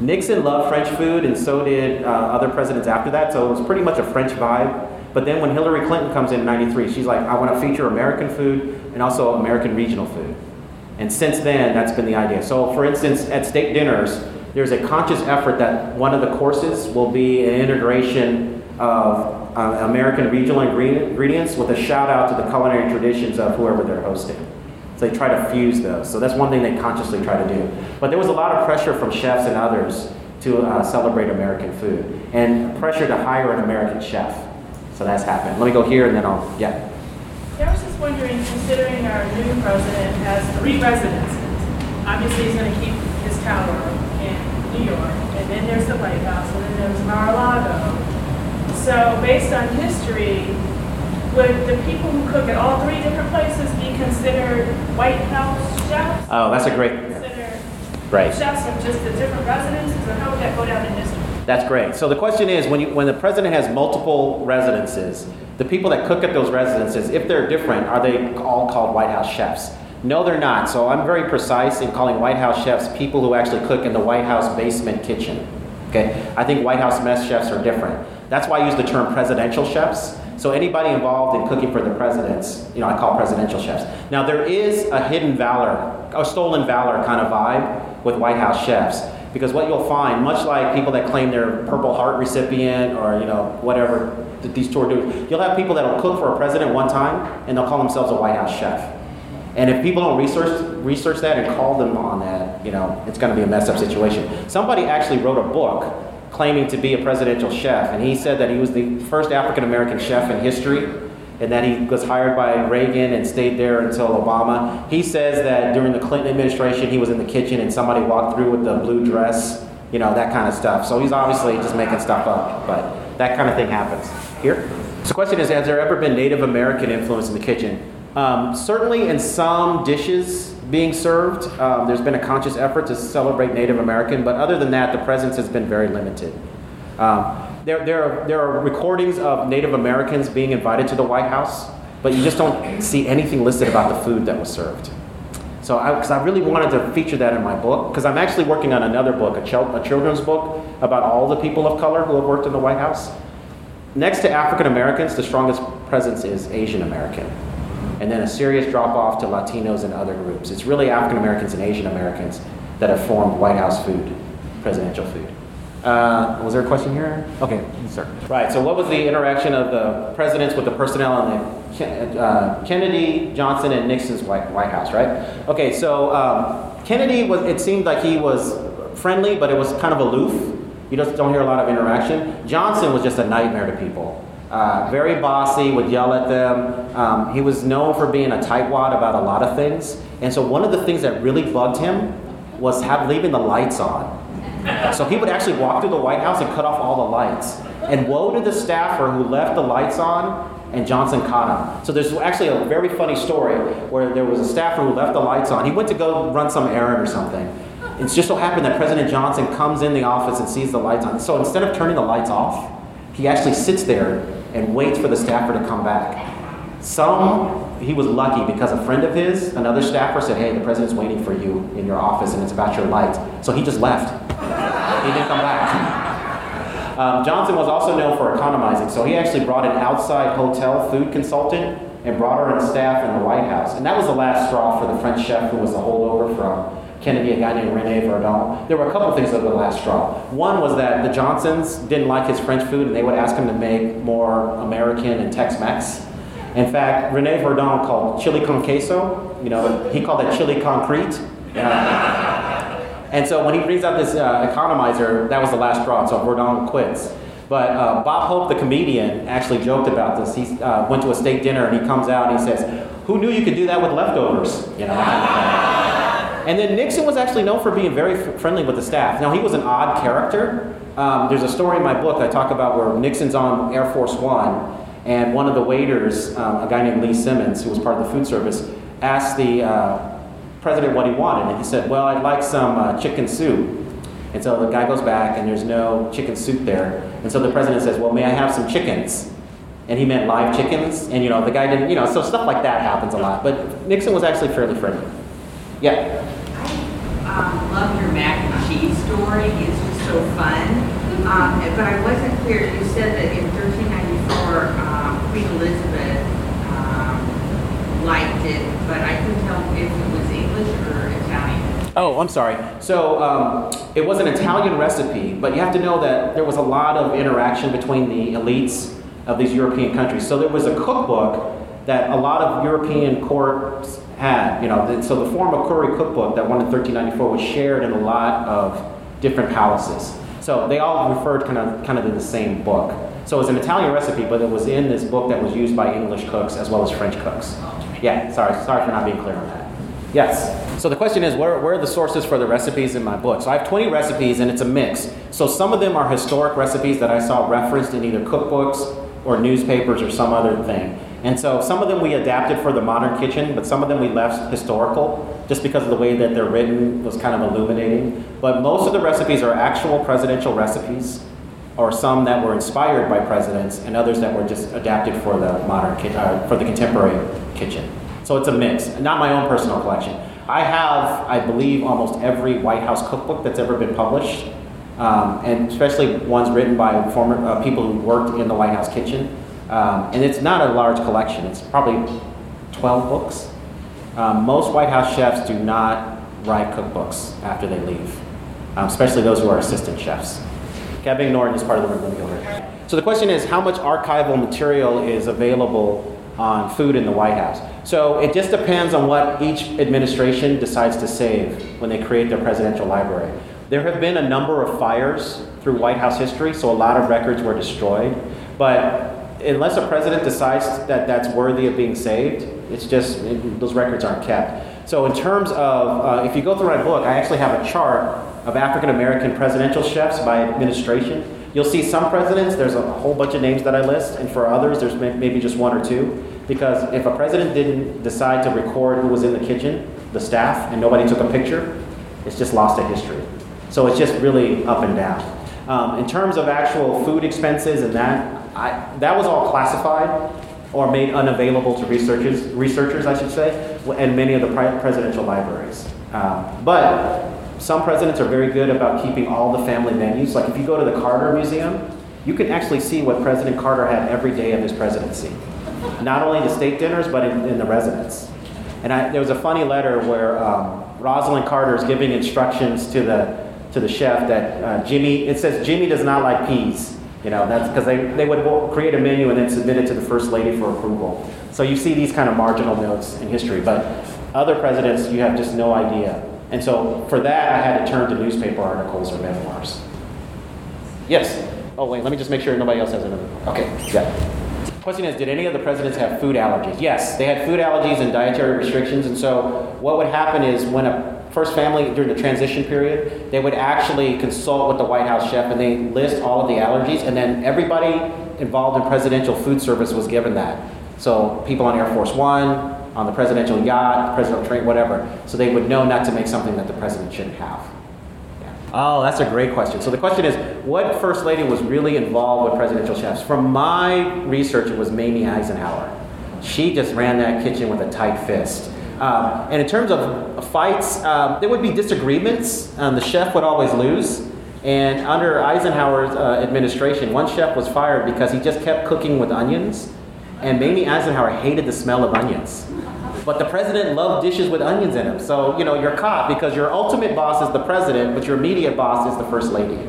Nixon loved French food, and so did uh, other presidents after that, so it was pretty much a French vibe. But then when Hillary Clinton comes in 93, she's like, I want to feature American food and also American regional food. And since then, that's been the idea. So, for instance, at state dinners, there's a conscious effort that one of the courses will be an integration of uh, American regional ingredients with a shout out to the culinary traditions of whoever they're hosting. So they try to fuse those. So that's one thing they consciously try to do. But there was a lot of pressure from chefs and others to uh, celebrate American food and pressure to hire an American chef. So that's happened. Let me go here and then I'll, yeah. I was just wondering, considering our new president has three residences, obviously he's going to keep his tower in New York, and then there's the White House, and then there's Mar-a-Lago. So based on history, would the people who cook at all three different places be considered White House chefs? Oh, that's a great, Considered right. chefs of just the different residences, or how would that go down in history? That's great. So the question is, when, you, when the president has multiple residences, the people that cook at those residences, if they're different, are they all called White House chefs? No, they're not. So I'm very precise in calling White House chefs people who actually cook in the White House basement kitchen. Okay? I think White House mess chefs are different. That's why I use the term presidential chefs. So anybody involved in cooking for the presidents, you know, I call presidential chefs. Now there is a hidden valor, a stolen valor kind of vibe with White House chefs. Because what you'll find, much like people that claim they're Purple Heart recipient or you know whatever these tour do, you'll have people that'll cook for a president one time and they'll call themselves a White House chef. And if people don't research research that and call them on that, you know, it's going to be a messed up situation. Somebody actually wrote a book claiming to be a presidential chef, and he said that he was the first African American chef in history, and that he was hired by Reagan and stayed there until Obama. He says that during the Clinton administration, he was in the kitchen and somebody walked through with the blue dress, you know, that kind of stuff. So he's obviously just making stuff up, but that kind of thing happens. Here? So the question is, has there ever been Native American influence in the kitchen? Um, certainly in some dishes being served, um, there's been a conscious effort to celebrate Native American, but other than that, the presence has been very limited. Um, there, there, are, there are recordings of Native Americans being invited to the White House, but you just don't see anything listed about the food that was served. So, because I, I, really wanted to feature that in my book, because I'm actually working on another book, a, ch- a children's book about all the people of color who have worked in the White House. Next to African Americans, the strongest presence is Asian American. And then a serious drop off to Latinos and other groups. It's really African Americans and Asian Americans that have formed White House food, presidential food. Uh, was there a question here? Okay, sir. Right, so what was the interaction of the presidents with the personnel in the uh, Kennedy, Johnson, and Nixon's White, White House, right? Okay, so um, Kennedy was, it seemed like he was friendly, but it was kind of aloof. You just don't hear a lot of interaction. Johnson was just a nightmare to people. Uh, very bossy, would yell at them. Um, he was known for being a tightwad about a lot of things. And so one of the things that really bugged him was have, leaving the lights on. So he would actually walk through the White House and cut off all the lights. And woe to the staffer who left the lights on and Johnson caught him. So there's actually a very funny story where there was a staffer who left the lights on. He went to go run some errand or something. It's just so happened that President Johnson comes in the office and sees the lights on. So instead of turning the lights off, he actually sits there and waits for the staffer to come back. Some, he was lucky because a friend of his, another staffer, said, Hey, the president's waiting for you in your office and it's about your lights. So he just left. He didn't come back. Um, Johnson was also known for economizing, so he actually brought an outside hotel food consultant and brought her on staff in the White House. And that was the last straw for the French chef who was a holdover from Kennedy, a guy named Rene Verdon. There were a couple things that were the last straw. One was that the Johnsons didn't like his French food and they would ask him to make more American and Tex-Mex. In fact, Rene Verdon called chili con queso, you know, he called that chili concrete. And so when he brings out this uh, economizer, that was the last straw, so Verdon quits. But uh, Bob Hope, the comedian, actually joked about this. He uh, went to a state dinner and he comes out and he says, "Who knew you could do that with leftovers?" You know. and then Nixon was actually known for being very f- friendly with the staff. Now he was an odd character. Um, there's a story in my book I talk about where Nixon's on Air Force One, And one of the waiters, um, a guy named Lee Simmons, who was part of the food service, asked the uh, president what he wanted. And he said, Well, I'd like some uh, chicken soup. And so the guy goes back, and there's no chicken soup there. And so the president says, Well, may I have some chickens? And he meant live chickens. And, you know, the guy didn't, you know, so stuff like that happens a lot. But Nixon was actually fairly friendly. Yeah. I um, love your mac and cheese story. It's just so fun. Um, but I wasn't clear. You said that in 1394, um, Queen Elizabeth um, liked it, but I couldn't tell if it was English or Italian. Oh, I'm sorry. So um, it was an Italian recipe, but you have to know that there was a lot of interaction between the elites of these European countries. So there was a cookbook that a lot of European courts had. You know, so the Forme of Cury cookbook that won in 1394 was shared in a lot of different palaces. So they all referred kind of kind of to the same book. So it was an Italian recipe, but it was in this book that was used by English cooks as well as French cooks. Yeah, sorry, sorry for not being clear on that. Yes. So the question is, where, where are the sources for the recipes in my book? So I have 20 recipes, and it's a mix. So some of them are historic recipes that I saw referenced in either cookbooks or newspapers or some other thing. And so some of them we adapted for the modern kitchen, but some of them we left historical just because of the way that they're written was kind of illuminating. But most of the recipes are actual presidential recipes, or some that were inspired by presidents, and others that were just adapted for the modern ki- uh, for the contemporary kitchen. So it's a mix. Not my own personal collection. I have, I believe, almost every White House cookbook that's ever been published, um, and especially ones written by former uh, people who worked in the White House kitchen. Um, and it's not a large collection. It's probably 12 books. Um, most White House chefs do not write cookbooks after they leave, um, especially those who are assistant chefs. Kevin Norton is part of the room. So the question is, how much archival material is available on food in the White House? So it just depends on what each administration decides to save when they create their presidential library. There have been a number of fires through White House history, so a lot of records were destroyed. But unless a president decides that that's worthy of being saved, it's just, it, those records aren't kept. So, in terms of, uh, if you go through my book, I actually have a chart of African American presidential chefs by administration. You'll see some presidents, there's a whole bunch of names that I list, and for others, there's maybe just one or two. Because if a president didn't decide to record who was in the kitchen, the staff, and nobody took a picture, it's just lost to history. So it's just really up and down. Um, in terms of actual food expenses and that, I, that was all classified or made unavailable to researchers, researchers I should say, and many of the presidential libraries. Um, but some presidents are very good about keeping all the family menus. Like if you go to the Carter Museum, you can actually see what President Carter had every day of his presidency. Not only the state dinners, but in, in the residence. And I, there was a funny letter where um, Rosalynn Carter is giving instructions to the to the chef that uh, Jimmy. It says Jimmy does not like peas. You know, that's because they, they would create a menu and then submit it to the first lady for approval. So you see these kind of marginal notes in history, but other presidents, you have just no idea. And so for that, I had to turn to newspaper articles or memoirs. Yes? Oh, wait, let me just make sure nobody else has another. Okay, yeah. Question is, did any of the presidents have food allergies? Yes, they had food allergies and dietary restrictions. And so what would happen is when a first family during the transition period, they would actually consult with the White House chef and they list all of the allergies, and then everybody involved in presidential food service was given that. So people on Air Force One, on the presidential yacht, presidential train, whatever. So they would know not to make something that the president shouldn't have. Yeah. Oh, that's a great question. So the question is, what first lady was really involved with presidential chefs? From my research, it was Mamie Eisenhower. She just ran that kitchen with a tight fist. Um, and in terms of fights, um, there would be disagreements. Um, the chef would always lose. And under Eisenhower's uh, administration, one chef was fired because he just kept cooking with onions. And Mamie Eisenhower hated the smell of onions. But the president loved dishes with onions in them. So, you know, you're caught because your ultimate boss is the president, but your immediate boss is the first lady.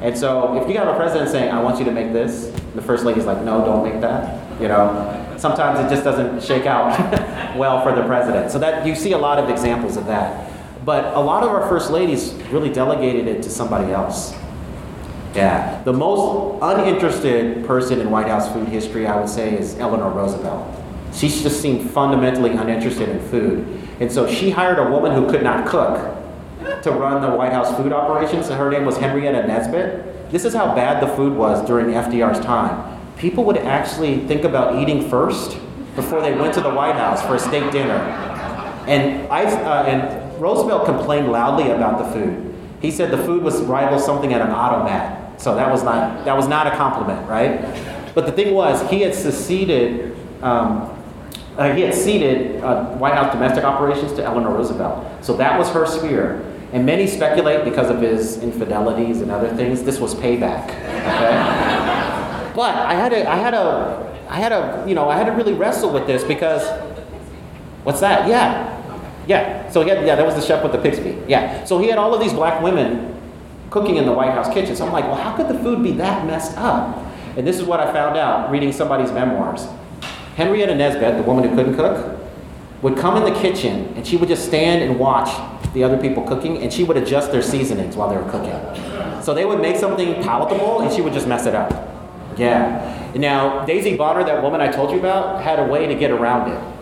And so if you have a president saying, I want you to make this, the first lady's like, no, don't make that. You know, sometimes it just doesn't shake out well for the president. So that you see a lot of examples of that. But a lot of our first ladies really delegated it to somebody else. Yeah. The most uninterested person in White House food history, I would say, is Eleanor Roosevelt. She just seemed fundamentally uninterested in food. And so she hired a woman who could not cook to run the White House food operations. Her name was Henrietta Nesbitt. This is how bad the food was during FDR's time people would actually think about eating first before they went to the White House for a state dinner. And, I, uh, and Roosevelt complained loudly about the food. He said the food was rival something at an automat. So that was not, that was not a compliment, right? But the thing was, he had seceded, um, uh, he had ceded uh, White House domestic operations to Eleanor Roosevelt. So that was her sphere. And many speculate because of his infidelities and other things, this was payback. Okay? but I had to, I had a, I had to, you know, I had to really wrestle with this because, what's that? Yeah, yeah. So he had, yeah, that was the chef with the pig's feet. Yeah. So he had all of these black women cooking in the White House kitchen. So I'm like, well, how could the food be that messed up? And this is what I found out reading somebody's memoirs. Henrietta Nesbitt, the woman who couldn't cook, would come in the kitchen and she would just stand and watch the other people cooking and she would adjust their seasonings while they were cooking. So they would make something palatable and she would just mess it up. Yeah. Now, Daisy Bonner, that woman I told you about, had a way to get around it.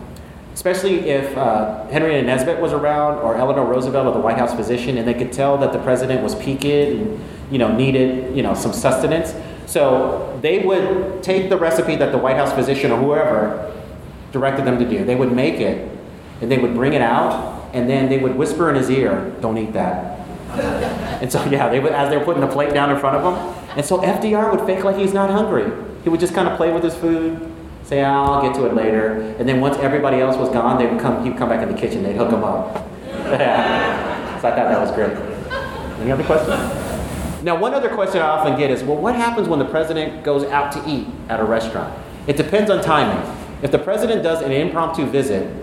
Especially if uh, Henrietta Nesbitt was around or Eleanor Roosevelt or the White House physician and they could tell that the president was peaked and you know, needed you know, some sustenance. So they would take the recipe that the White House physician or whoever directed them to do. They would make it and they would bring it out and then they would whisper in his ear, don't eat that. and so, yeah, they would, as they were putting the plate down in front of him. And so FDR would fake like he's not hungry. He would just kind of play with his food, say, oh, I'll get to it later. And then once everybody else was gone, they would come, he'd come back in the kitchen, they'd hook him up. So I thought that was great. Any other questions? Now, one other question I often get is, well, what happens when the president goes out to eat at a restaurant? It depends on timing. If the president does an impromptu visit,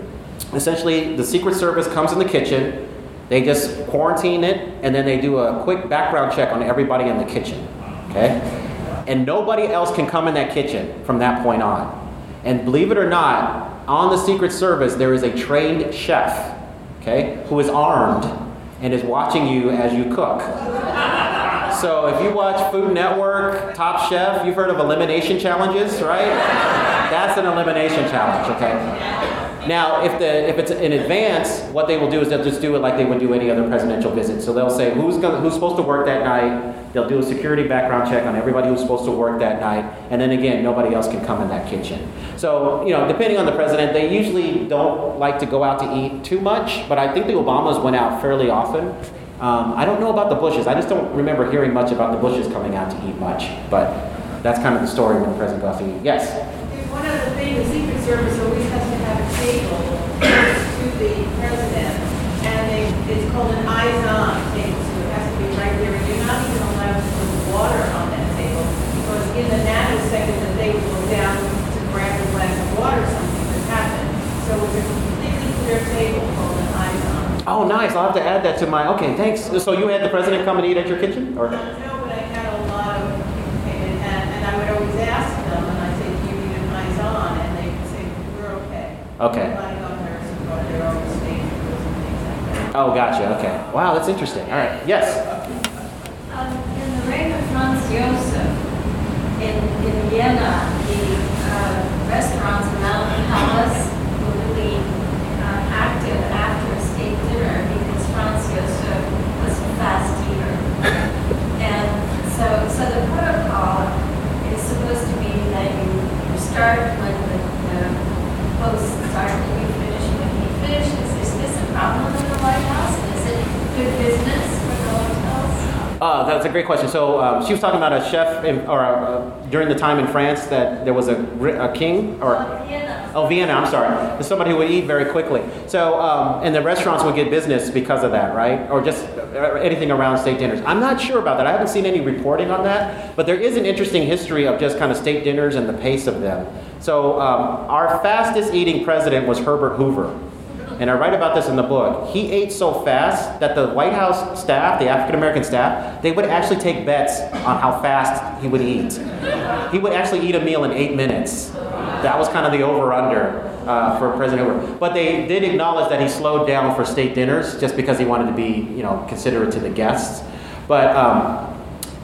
essentially the Secret Service comes in the kitchen, they just quarantine it, and then they do a quick background check on everybody in the kitchen. Okay? And nobody else can come in that kitchen from that point on. And believe it or not, on the Secret Service, there is a trained chef, okay, who is armed and is watching you as you cook. So if you watch Food Network, Top Chef, you've heard of elimination challenges, right? That's an elimination challenge, okay? Now, if, the, if it's in advance, what they will do is they'll just do it like they would do any other presidential visit. So they'll say who's, gonna, who's supposed to work that night. They'll do a security background check on everybody who's supposed to work that night. And then again, nobody else can come in that kitchen. So, you know, depending on the president, they usually don't like to go out to eat too much. But I think the Obamas went out fairly often. Um, I don't know about the Bushes. I just don't remember hearing much about the Bushes coming out to eat much. But that's kind of the story the president eat. Yes? One the Secret Service always has to have a table next to the president, and they, it's called an eyes-on table, so it has to be right there. And you're not even allowed to put water on that table, because in the nanosecond that they will go down to grab a glass of water, something has happened. So it's a completely clear table called an eyes-on. Oh, nice. I'll have to add that to my. Okay, thanks. So you had the president come and eat at your kitchen? Or? No, but I had a lot of people came in, and, and I would always ask them, and I say, do you need an eyes-on? And they would say, we're okay. Okay. Nobody got nervous about their own stage rules and things like that. Oh, gotcha. Okay. Wow, that's interesting. All right. Yes. Um, in the reign of Franz Josef, in, in Vienna, the uh, restaurants around the palace were really uh, active after a state dinner because Franz Josef was a fast eater. And so, so the protocol is supposed to be that you, start when the, the host starts and you finish when he finishes. Is this a problem in the White House? Is it good business for? Uh, that's a great question. So um, she was talking about a chef, in, or uh, during the time in France that there was a, a king, or Vienna. oh Vienna. I'm sorry. Somebody who would eat very quickly. So um, and the restaurants would get business because of that, right? Or just uh, anything around state dinners. I'm not sure about that. I haven't seen any reporting on that. But there is an interesting history of just kind of state dinners and the pace of them. So um, our fastest eating president was Herbert Hoover. And I write about this in the book. He ate so fast that the White House staff, the African American staff, they would actually take bets on how fast he would eat. He would actually eat a meal in eight minutes. That was kind of the over under uh, for President Hoover. But they did acknowledge that he slowed down for state dinners just because he wanted to be, you know, considerate to the guests. But um,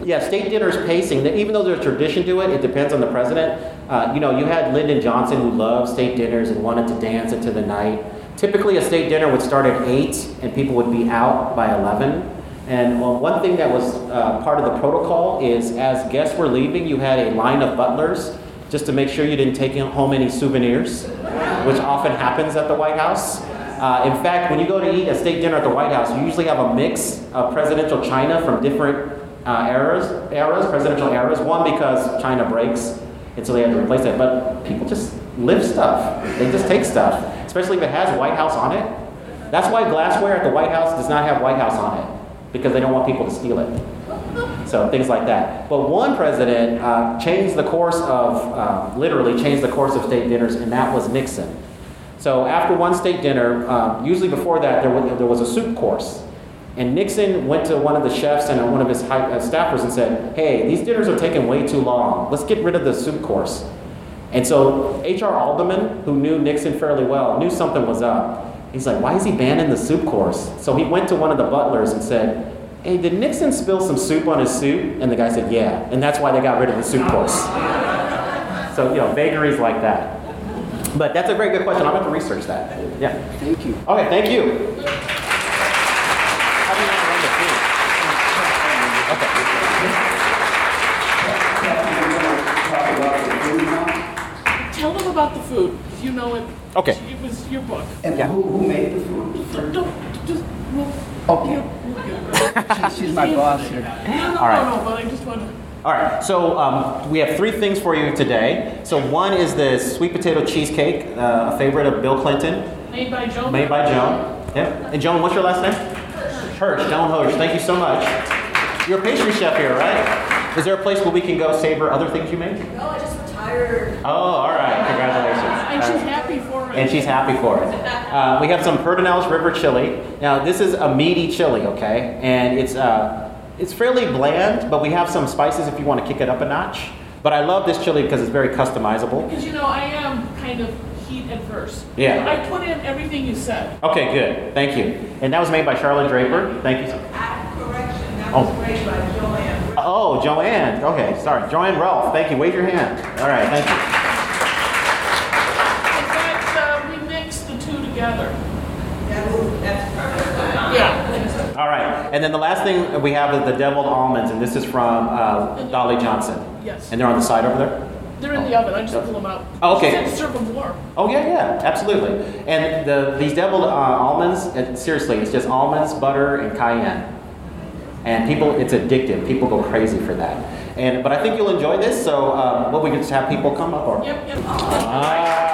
yeah, state dinners pacing. Even though there's a tradition to it, it depends on the president. Uh, you know, you had Lyndon Johnson who loved state dinners and wanted to dance into the night. Typically, a state dinner would start at 8 and people would be out by 11. And one thing that was uh, part of the protocol is as guests were leaving, you had a line of butlers just to make sure you didn't take home any souvenirs, which often happens at the White House. Uh, in fact, when you go to eat a state dinner at the White House, you usually have a mix of presidential china from different uh, eras, eras, presidential eras. One because China breaks, and so they have to replace it. But people just live stuff. They just take stuff, especially if it has White House on it. That's why glassware at the White House does not have White House on it, because they don't want people to steal it. So things like that. But one president uh, changed the course of, uh, literally changed the course of state dinners, and that was Nixon. So after one state dinner, um, usually before that, there was, there was a soup course. And Nixon went to one of the chefs and one of his uh, staffers and said, hey, these dinners are taking way too long. Let's get rid of the soup course. And so H.R. Haldeman, who knew Nixon fairly well, knew something was up. He's like, why is he banning the soup course? So he went to one of the butlers and said, hey, did Nixon spill some soup on his suit? And the guy said, yeah. And that's why they got rid of the soup course. So, you know, vagaries like that. But that's a very good question. I'm going to research that. Yeah. Thank you. Okay, thank you. How do you want to run the food? Kathy, we're going to talk about the food now. Tell them about the food, 'cause you know it. Okay. It was your book. And Yeah. who, who made the food? Don't, don't, just, we'll, Okay. we'll, we'll get it. She's my boss here. No, no, All right. no, no, but I just want to. All right, so um, we have three things for you today. So one is the sweet potato cheesecake, uh, a favorite of Bill Clinton, Made by Joan. made by Joan. Yeah. And Joan, what's your last name? Hirsch. Joan Hirsch. Thank you so much. You're a pastry chef here, right? Is there a place where we can go savor other things you make? No, I just retired. Oh, all right. Congratulations. And she's happy for it. And she's happy for it. Uh, we have some Pedernales River chili. Now, this is a meaty chili, okay? And it's, uh, it's fairly bland, but we have some spices if you want to kick it up a notch. But I love this chili because it's very customizable. Because you know, I am kind of heat adverse. Yeah. I put in everything you said. Okay, good. Thank you. And that was made by Charlotte Draper. Thank you. Correction, that Oh. was made by Joanne. Oh, Joanne. Okay, sorry. Joanne Ralph. Thank you. Wave your hand. All right, thank you. In fact, uh, we mixed the two together. That was, that's perfect. Yeah. All right. And then the last thing we have is the deviled almonds, and this is from uh, Dolly Johnson. Yes. And they're on the side over there? They're in the oven. I just pull them out. Oh, okay. She said serve them warm. Oh yeah, yeah, absolutely. And the these deviled uh, almonds, it, seriously, it's just almonds, butter, and cayenne. And people, it's addictive. People go crazy for that. And but I think you'll enjoy this. So um, what we can just have people come up or. Yep, yep. Ah,